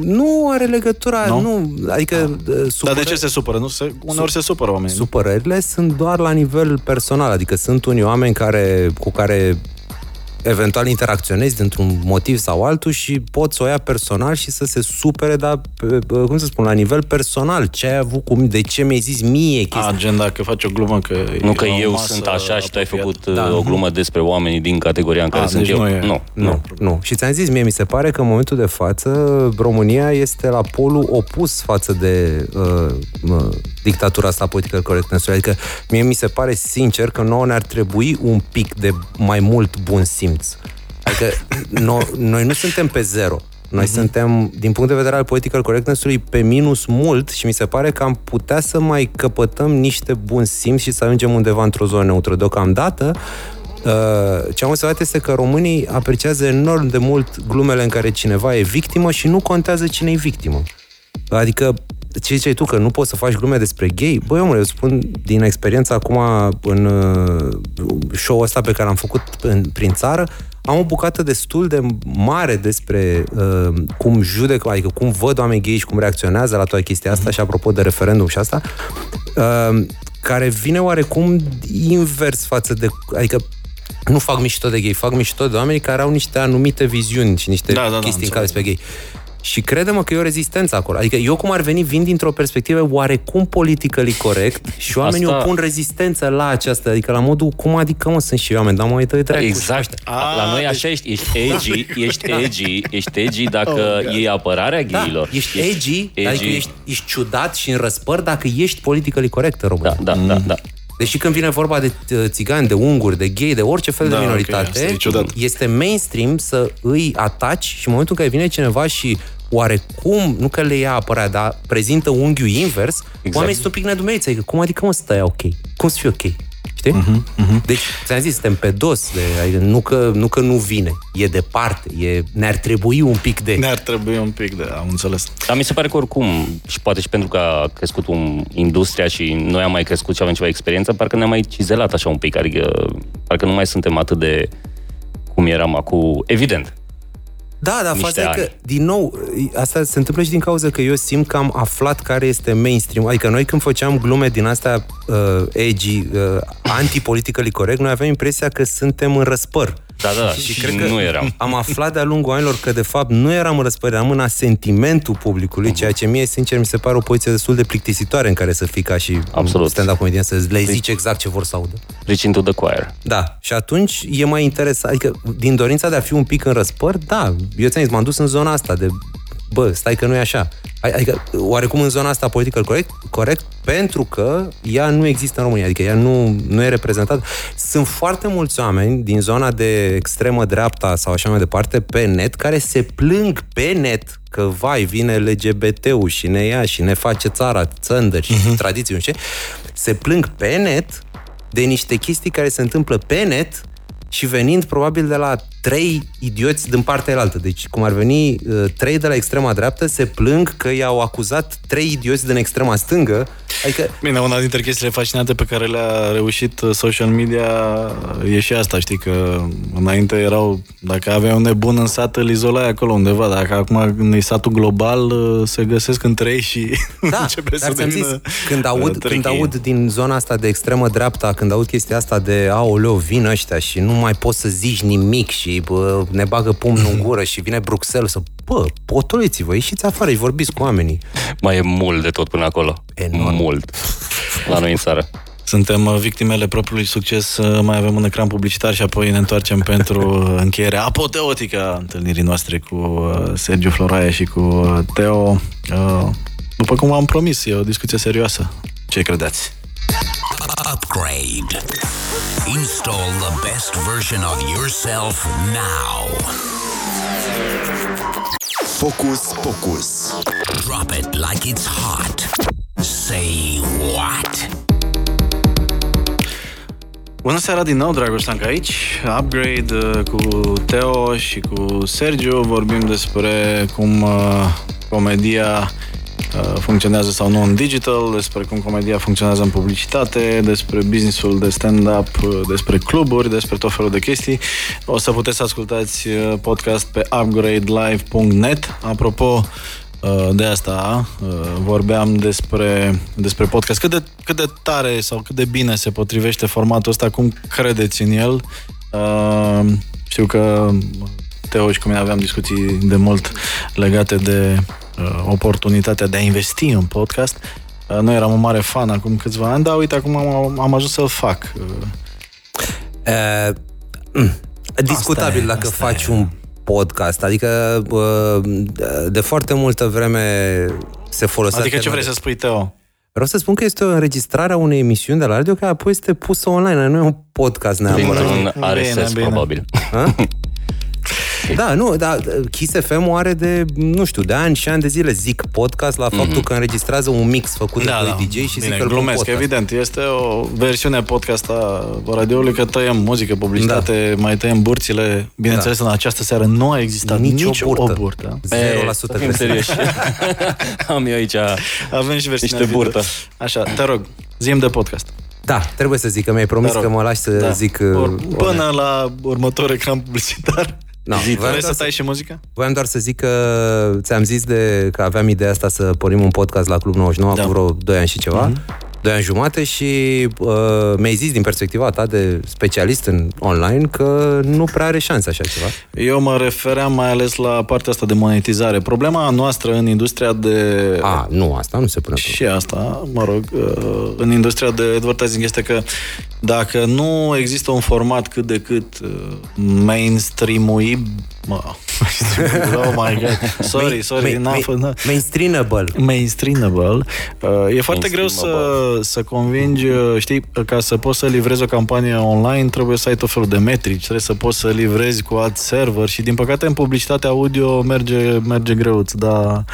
Nu are legătura, Nu? nu, adică Dar supără... de ce se supără? Nu se, uneori se supără oamenii. Supărările sunt doar la nivel personal, adică sunt unii oameni care, cu care eventual interacționezi dintr-un motiv sau altul și poți să o ia personal și să se supere, dar, cum să spun, la nivel personal. Ce ai avut cu de ce mi-ai zis mie chestia? Agenda, că faci o glumă că Nu că eu sunt așa și tu ai făcut da. o glumă despre oamenii din categoria în care A, sunt deci eu. nu e. Nu. Nu, nu. Și ți-am zis, mie mi se pare că în momentul de față România este la polul opus față de uh, uh, dictatura asta politică correctness Adică mie mi se pare sincer că nouă ne-ar trebui un pic de mai mult bun simț. Adică no, noi nu suntem pe zero. Noi mm-hmm. suntem, din punct de vedere al political correctness-ului, pe minus mult și mi se pare că am putea să mai căpătăm niște bun simț și să ajungem undeva într-o zonă neutră. Deocamdată, Uh, ce am observat este că românii apreciază enorm de mult glumele în care cineva e victimă și nu contează cine e victimă. Adică, ce ziceai tu, că nu poți să faci glume despre gay? Băi, omule, eu spun din experiența acum în uh, show-ul ăsta pe care l-am făcut în, prin țară, am o bucată destul de mare despre uh, cum judec, adică cum văd oameni gay și cum reacționează la toată chestia asta și apropo de referendum și asta, uh, care vine oarecum invers față de, adică nu fac mișto de gay, fac mișto de oameni care au niște anumite viziuni și niște Da, da, da, chestii în care înțeleg. despre gay. Și credem că e o rezistență acolo. Adică eu cum ar veni, vin dintr-o perspectivă oarecum politically corect și oamenii Asta- opun rezistență la aceasta. Adică la modul, cum adică mă, sunt și eu oameni, dar mă uită de Exact. A, la noi deci- așa ești, ești edgy, ești edgy, ești edgy dacă Oh, iei apărarea Da, gayilor. ești edgy, adică ești, ești ciudat și în răspăr dacă ești politically corect în România. Da, da, da, da. Deși când vine vorba de uh, țigani, de unguri, de gay, de orice fel Da, de ok, minoritate, asta e ciudat. este mainstream să îi ataci și în momentul în care vine cineva și oarecum, nu că le ia apărarea, dar prezintă unghiul invers, exact. oamenii sunt un pic nedumeriți. Adică, cum adică mă stai ok? Cum să fie ok? Știi? Uh-huh, uh-huh. Deci, ți-am zis, suntem pe dos. De, adică nu, că, nu că nu vine. E departe. E, ne-ar trebui un pic de... Ne-ar trebui un pic de... Am înțeles. Dar mi se pare că oricum, și poate și pentru că a crescut un, industria și noi am mai crescut și avem ceva experiență, parcă ne-am mai cizelat așa un pic, adică parcă nu mai suntem atât de cum eram acum. Evident, Da, dar niște faza e că, ani. din nou, asta se întâmplă și din cauza că eu simt că am aflat care este mainstream. Adică noi când făceam glume din astea uh, edgy, uh, anti-politically corect, noi aveam impresia că suntem în răspăr. Da, da, și și cred că nu eram. am aflat de-a lungul anilor că, de fapt, nu eram în răspăr, eram în asentimentul publicului, ceea ce mie, sincer, mi se pare o poziție destul de plictisitoare în care să fii ca și Absolut. stand-up comedian, să le zici exact ce vor să audă. Preaching to the choir. Da, și atunci e mai interesant, adică din dorința de a fi un pic în răspăr, da, eu ți-am zis, m-am dus în zona asta de, bă, stai că nu e așa. Adică, oarecum în zona asta politică corect, corect, pentru că ea nu există în România, adică ea nu, nu e reprezentată. Sunt foarte mulți oameni din zona de extremă dreapta sau așa mai departe pe net care se plâng pe net că, vai, vine LGBT-ul și ne ia și ne face țara, țăndări și uh-huh. tradiții, nu știu ce. Se plâng pe net de niște chestii care se întâmplă pe net și venind probabil de la trei idioți din partea altă. Deci, cum ar veni, uh, trei de la extrema dreaptă se plâng că i-au acuzat trei idioți din extrema stângă. Adică, Bine, una dintre chestiile fascinante pe care le-a reușit uh, social media e și asta, știi, că înainte erau, dacă aveai un nebun în sat, îl izolai acolo undeva, dacă acum când e satul global, uh, se găsesc între ei și da, începe dar să ți-am zis, devină când aud, uh, când tricky. aud din zona asta de extremă dreapta, când aud chestia asta de aoleu, vin ăștia și nu mai poți să zici nimic și bă, ne bagă pumnul în gură și vine Bruxelles să, bă, potoliți-vă, ieșiți afară și vorbiți cu oamenii. Mai e mult de tot până acolo. Enorm. Mult. La noi în țară. Suntem uh, victimele propriului succes, uh, mai avem un ecran publicitar și apoi ne întoarcem pentru uh, încheierea apoteotică a întâlnirii noastre cu uh, Sergiu Floraie și cu uh, Teo. Uh, După cum am promis, e o discuție serioasă. Ce credeți? Upgrade. Install the best version of yourself now. Focus Pocus. Drop it like it's hot. Say what? Bună seara din nou, Dragoș Stanca aici. Upgrade uh, cu Teo și cu Sergiu. Vorbim despre cum uh, comedia uh, funcționează sau nu în digital, despre cum comedia funcționează în publicitate, despre businessul de stand-up, uh, despre cluburi, despre tot felul de chestii. O să puteți să ascultați uh, podcast pe upgradelive.net. Apropo, Uh, de asta uh, vorbeam despre, despre podcast. Cât de, cât de tare sau cât de bine se potrivește formatul ăsta, cum credeți în el? Uh, Știu că Teo și cu mine aveam discuții de mult legate de uh, oportunitatea de a investi în podcast. Uh, noi eram un mare fan acum câțiva ani, dar uite, acum am, am ajuns să-l fac. Uh, Uh, mm, discutabil e, dacă asta faci e. un podcast. Adică uh, de foarte multă vreme se folosește... adică ce vrei să spui, Teo? Vreau să spun că este o înregistrare a unei emisiuni de la radio care apoi este pusă online, nu e un podcast neapărat. Printr-un Bine, RSS, bine. probabil. Ha? Da, nu, da, Kiss FM o are de, nu știu, de ani și ani de zile zic podcast la faptul Mhm. că înregistrează un mix făcut de doi DJ și zic Bine, că îl pun glumesc, podcast. evident. Este o versiune podcast a radioului că tăiem muzică, publicitate, mai tăiem burțile. Bineînțeles, în această seară nu a existat Nici o nici, burtă. o burtă. 0% E, să fim cred. serioși. Am eu aici... Avem și versiunea Niște video. burtă. Așa, te rog, zim de podcast. Da, trebuie să zic că mi-ai promis Te rog. că mă lași să Da. zic... Or, uh, până la următorul ecran publicitar. No, Zi, voiam, vrei doar să tai și muzica? voiam doar să zic că ți-am zis de că aveam ideea asta să pornim un podcast la Club 99 Da. cu vreo 2 ani și ceva. 2 ani jumate și uh, mi-ai zis din perspectiva ta de specialist în online că nu prea are șanse așa ceva. Eu mă refeream mai ales la partea asta de monetizare. Problema noastră în industria de... A, nu, asta nu se pune problema. Și asta, mă rog, uh, în industria de advertising este că dacă nu există un format cât de cât uh, mainstream-ui, mă, oh my god, sorry, sorry, Main- n-am main- fost, na- Mainstreamable. mainstreamable, uh, e foarte greu să, Mainstreamable. să convingi, uh, știi, ca să poți să livrezi o campanie online, trebuie să ai tot felul de metrici, trebuie să poți să livrezi cu ad server și din păcate în publicitatea audio merge, merge greuț, dar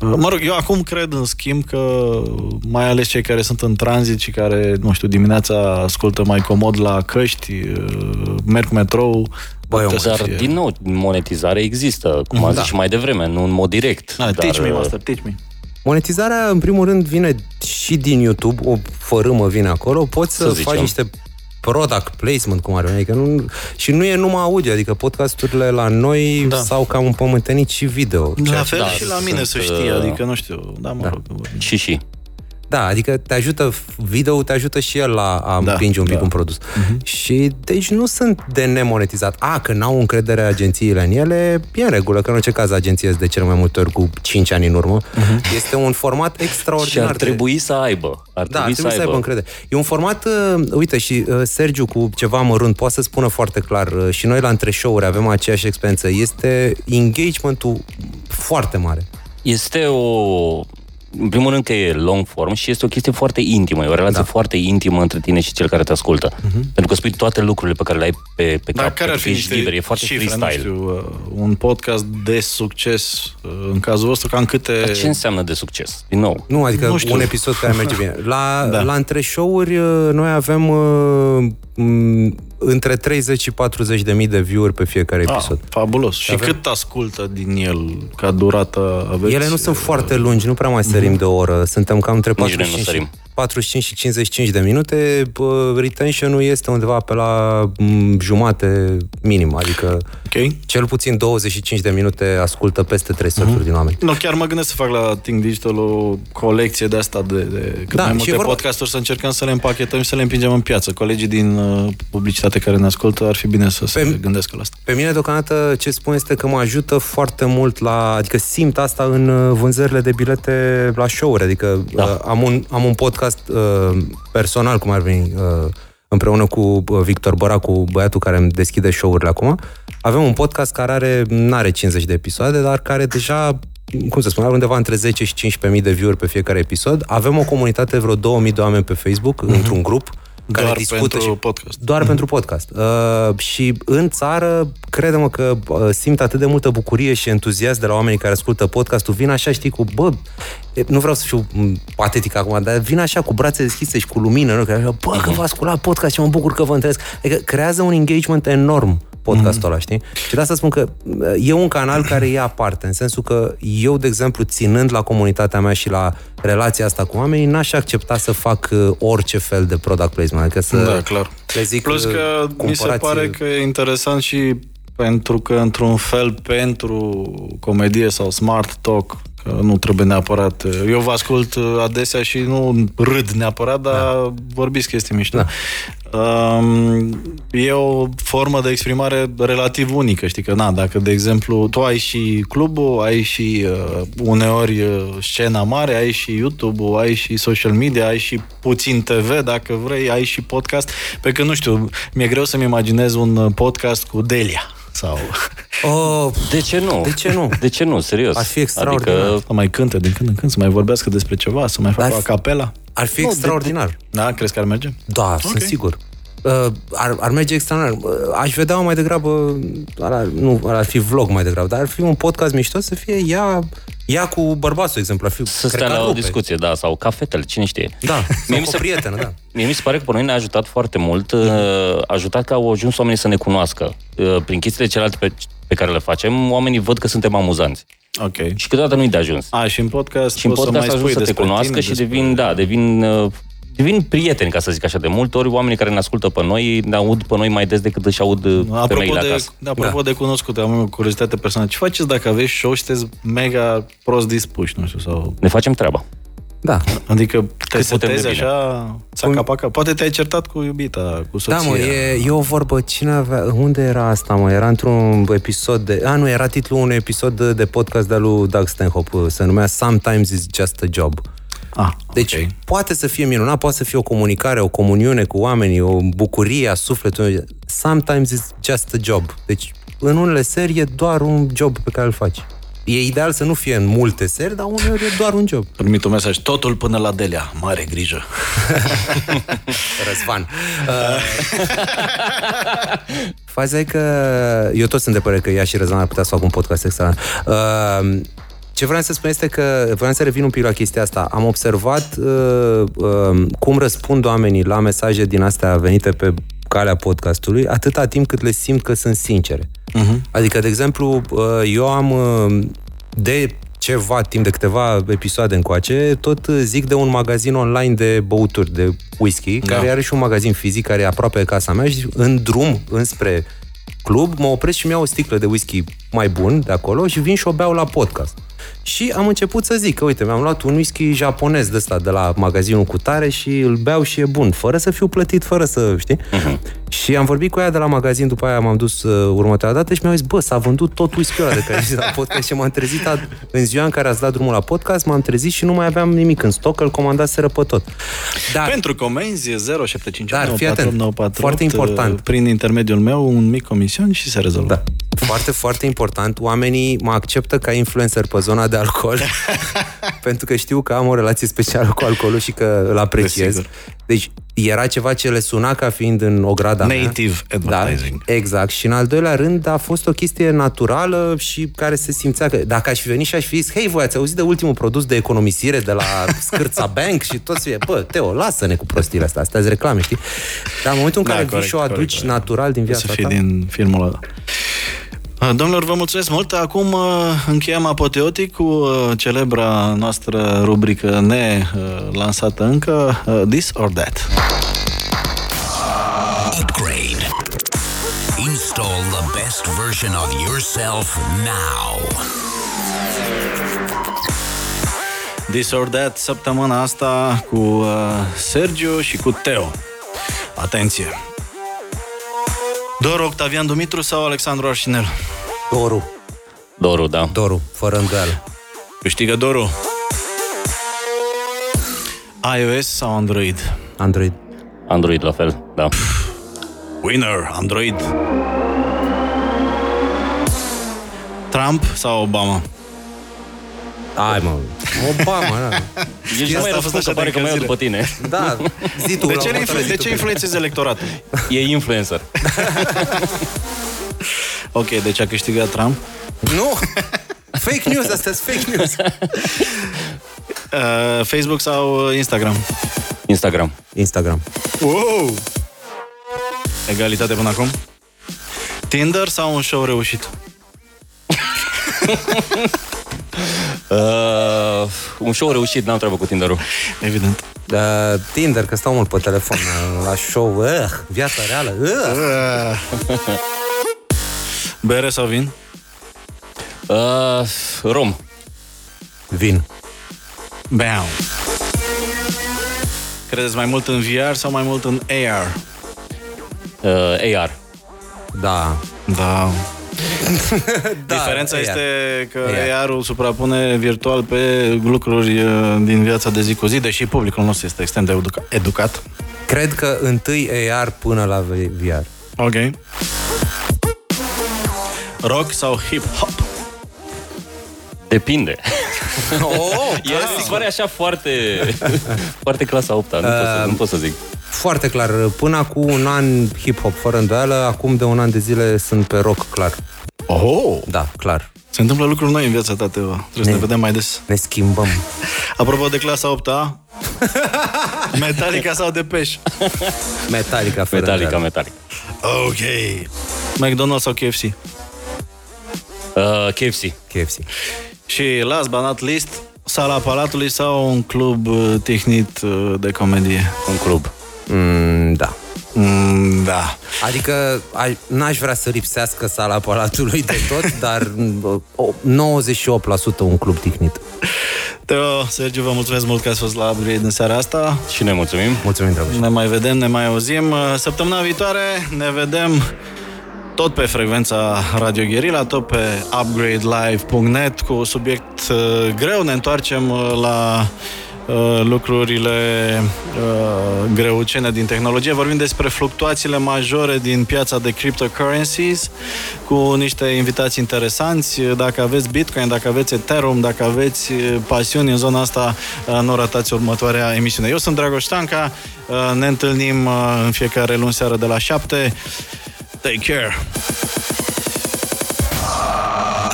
uh, mă rog, eu acum cred în schimb că mai ales cei care sunt în tranzit și care, nu știu, dimineața ascultă mai comod la căști, uh, merg cu metrou, Băi, putea să Dar, fie. din nou, monetizare există, cum am Da. zis și mai devreme, nu în mod direct. Ah, dar, teach me, uh, master, teach me. Monetizarea, în primul rând, vine și din YouTube, o fărâmă vine acolo, poți să, Să faci zicem. niște product placement, cum ar veni, adică nu, și nu e numai audio, adică podcasturile la noi Da. s-au cam împământenit și video. La Ceea- fel da, și la sunt, mine, să știi, uh, adică nu știu, da, mă Da. rog. Și și. Da, adică te ajută, video te ajută și el la a Da, împinge un pic da. un produs. Și deci nu sunt de nemonetizat. A, că n-au încredere agențiile în ele, e în regulă, că în orice caz agenția este de cele mai multe ori cu 5 ani în urmă. Este un format Și extraordinar. ar de- trebui să aibă. Ar Da, trebui, trebuie să aibă încredere. E un format, uh, uite, și uh, Sergiu cu ceva mărunt poate să spună foarte clar, uh, și noi la între show-uri avem aceeași experiență, este engagementul foarte mare. Este o... În primul rând că e long form și este o chestie foarte intimă, e o relație Da. foarte intimă între tine și cel care te ascultă. Pentru că spui toate lucrurile pe care le ai pe, pe Dar cap, care ar pentru fi că ești niște liber, e foarte cifre, freestyle. nu știu, uh, un podcast de succes uh, în cazul vostru, cam câte... Dar ce înseamnă de succes? Din nou. Nu, adică Nu știu. un episod care merge bine. La, Da. la între show-uri uh, noi avem uh, m, între 30 și 40 de mii de view-uri pe fiecare Ah, episod. fabulos. Și Avem- cât ascultă din el ca durată aveți? Ele nu sunt foarte lungi, nu prea mai sărim de o oră. Suntem cam între Nici noi nu 45 și, sărim. 45 și 55 de minute. Bă, Retention-ul este undeva pe la m, jumate minim, adică Ok. cel puțin 25 de minute ascultă peste 3 sferturi din oameni. Nu, chiar mă gândesc să fac la Think Digital o colecție de asta de, de cât Da, mai și multe vorba- podcasturi să încercăm să le împachetăm și să le împingem în piață. Colegii din uh, publicitate care ne ascultă ar fi bine să se Pe- gândească la asta. Pe mine, deocamdată, ce spun este că mă ajută foarte mult la... Adică simt asta în uh, vânzările de bilete la show-uri. Adică da. uh, am, un, am un podcast uh, personal, cum ar veni, uh, împreună cu uh, Victor Băra, cu băiatul care îmi deschide show-urile acum. Avem un podcast care are, n-are 50 de episoade, dar care deja cum să spun, are undeva între 10 și 15.000 de view-uri pe fiecare episod. Avem o comunitate de vreo 2000 de oameni pe Facebook, uh-huh. într-un grup, care Doar discută pentru și podcast. doar pentru podcast. Uh, și în țară, credem că uh, simt atât de multă bucurie și entuziasm de la oamenii care ascultă podcastul. Vin așa, știi, cu, bă, e, nu vreau să fiu m, patetic acum, dar vin așa cu brațe deschise și cu lumină, nu? Că așa, bă, că vă ascultat podcast și mă bucur că vă întâlnesc. Adică creează un engagement enorm podcastul ăla, știi? Și de asta spun că uh, e un canal care e aparte, în sensul că eu, de exemplu, ținând la comunitatea mea și la relația asta cu oamenii, n-aș accepta să fac uh, orice fel de product placement, adică să Da, clar. le zic Plus uh, că mi se cumpărați- pare că e interesant și pentru că, într-un fel, pentru comedie sau smart talk, Că nu trebuie neapărat... Eu vă ascult uh, adesea și nu râd neapărat, dar da. vorbiți chestii mișto. Da. Um, e o formă de exprimare relativ unică, știi că, na, dacă, de exemplu, tu ai și clubul, ai și uh, uneori uh, scena mare, ai și YouTube-ul, ai și social media, ai și puțin TV, dacă vrei, ai și podcast, pe că, nu știu, mi-e greu să-mi imaginez un uh, podcast cu Delia sau... Oh, de ce nu? De ce nu? De ce nu? Serios. Ar fi extraordinar. Adică... Să mai cânte din când în când, să mai vorbească despre ceva, să mai facă o capela. Ar fi nu, extraordinar. De, da, crezi că ar merge? Da, okay. sunt sigur. Uh, ar, ar merge extraordinar. Uh, aș vedea mai degrabă, ar, nu, ar fi vlog mai degrabă, dar ar fi un podcast mișto să fie ea, ea cu bărbatul, exemplu. Ar fi, să stea la o discuție, da, sau cafetele, cine știe. Da, mie mi se, prietenă, da. Mie mi se pare că pe noi ne-a ajutat foarte mult, uh, a ajutat că au ajuns oamenii să ne cunoască. Prin chestiile celelalte pe, pe care le facem, oamenii văd că suntem amuzanți. Ok. Și câteodată nu-i de ajuns. A, și în podcast Și în podcast să, mai să te cunoască și despre... devin, da, devin uh, devin prieteni, ca să zic așa, de multe ori oamenii care ne ascultă pe noi ne aud pe noi mai des decât își aud uh, apropo femeile de, acasă. Da, apropo da. de cunoscute, am o curiozitate personală. Ce faceți dacă aveți show și sunteți mega prost dispuși, nu știu, sau... Ne facem treaba. Da. Adică te setezi așa, țaca Poate te-ai certat cu iubita, cu soția. Da, mă, e, e o vorbă, cine avea, unde era asta, mă? Era într-un episod de, a, nu, era titlul unui episod de, de podcast de lui Doug Stanhope, se numea Sometimes it's just a job. Ah, deci okay. poate să fie minunat, poate să fie o comunicare, o comuniune cu oamenii, o bucurie a sufletului. Sometimes it's just a job. Deci în unele serii e doar un job pe care îl faci. E ideal să nu fie în multe seri, dar uneori e doar un job. Primit un mesaj, totul până la Delia. Mare grijă. Răzvan. Uh, faza e că eu tot sunt de părere că ea și Răzvan ar putea să facă un podcast extra. Uh, ce vreau să spun este că vreau să revin un pic la chestia asta. Am observat uh, uh, cum răspund oamenii la mesaje din astea venite pe calea podcastului, atâta timp cât le simt că sunt sincere. Uh-huh. Adică, de exemplu, uh, eu am uh, de ceva timp, de câteva episoade încoace, tot zic de un magazin online de băuturi, de whisky, da. care are și un magazin fizic, care e aproape de casa mea și în drum înspre club, mă opresc și mi iau o sticlă de whisky mai bun de acolo și vin și o beau la podcast. Și am început să zic că, uite, mi-am luat un whisky japonez de ăsta de la magazinul cu tare și îl beau și e bun, fără să fiu plătit, fără să, știi? Uh-huh. Și am vorbit cu ea de la magazin, după aia m-am dus uh, următoarea dată și mi-a zis, bă, s-a vândut tot whisky-ul ăla de care zis la podcast și m-am trezit a, în ziua în care ați dat drumul la podcast, m-am trezit și nu mai aveam nimic în stoc, îl comandaseră pe tot. Dar, Pentru comenzi 075 Dar, fii atent, foarte important. Uh, prin intermediul meu, un mic comision și se rezolvă. Da. Foarte, foarte important. Oamenii mă acceptă ca influencer pe zona de alcool pentru că știu că am o relație specială cu alcoolul și că îl apreciez. Desigur. Deci era ceva ce le suna ca fiind în ograda Native mea. advertising. Da, exact. Și în al doilea rând a fost o chestie naturală și care se simțea că dacă aș fi venit și aș fi zis, hei, voi ați auzit de ultimul produs de economisire de la Scârța Bank și toți fie, bă, Teo, lasă-ne cu prostiile astea, astea reclame, știi? Dar în momentul în da, care corect, vii și o aduci corect, corect. natural din viața să fii ta... din filmul ăla. Domnilor, vă mulțumesc mult. Acum încheiem apoteotic cu celebra noastră rubrică nelansată încă, This or That. Upgrade. Install the best version of yourself now. This or That, săptămâna asta cu uh, Sergio și cu Teo. Atenție! Doru Octavian Dumitru sau Alexandru Arșinel? Doru. Doru, da. Doru, fără îndoială. Câștigă Doru. iOS sau Android? Android. Android la fel, da. Winner, Android. Trump sau Obama? Hai mă, Obama, da. Ești mai răspuns că pare că mai după tine. Da, zi tu. De ce, influ- de ce influențezi electoratul? E influencer. ok, deci a câștigat Trump? Nu! Fake news, astea fake news. Uh, Facebook sau Instagram? Instagram. Instagram. Wow! Egalitate până acum? Tinder sau un show reușit? Uh, un show reușit, n-am treabă cu Tinder-ul. Evident. Uh, Tinder, că stau mult pe telefon uh, la show. Uh, viața reală. Uh. Bere sau vin? Uh, rom. Vin. Bam. Credeți mai mult în VR sau mai mult în AR? Uh, AR. Da. Da. da Diferența AR. este că AR. AR-ul suprapune virtual pe lucruri uh, din viața de zi cu zi, deși publicul nostru este extrem de educa- educat. Cred că întâi AR până la VR. Ok. Rock sau hip-hop? Depinde. Oh, E, mi se pare așa foarte, foarte clasa 8 nu, pot să, nu pot să zic. Foarte clar. Până acum un an hip-hop, fără îndoială, acum de un an de zile sunt pe rock, clar. Oh! Da, clar. Se întâmplă lucruri noi în viața ta, Teo. Trebuie să ne Ne- vedem mai des. Ne schimbăm. Apropo de clasa 8 -a, Metallica sau Depeche? Metallica, fără Metallica, îndoială. Metallica. Ok. McDonald's sau KFC? Uh, KFC. KFC. Și last but not least, sala Palatului sau un club uh, tihnit uh, de comedie? Un club. Mm, da. Mm, da. Adică a, n-aș vrea să lipsească sala Palatului de tot, dar mm, o- 98% un club tihnit. Teo, Sergiu, vă mulțumesc mult că ați fost la Upgrade în seara asta. Și ne mulțumim. Mulțumim, drăguț. Ne mai vedem, ne mai auzim. Uh, Săptămâna viitoare ne vedem tot pe frecvența Radio Guerilla, tot pe upgradelive.net cu subiect uh, greu. Ne întoarcem uh, la uh, lucrurile uh, greucene din tehnologie. Vorbim despre fluctuațiile majore din piața de cryptocurrencies cu niște invitați interesanți. Dacă aveți Bitcoin, dacă aveți Ethereum, dacă aveți uh, pasiuni în zona asta, uh, nu ratați următoarea emisiune. Eu sunt Dragoș Tanca, uh, ne întâlnim uh, în fiecare luni seară de la 7. Take care!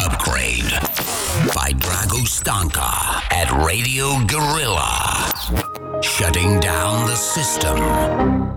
Upgrade by Drago Stanka at Radio Gorilla. Shutting down the system.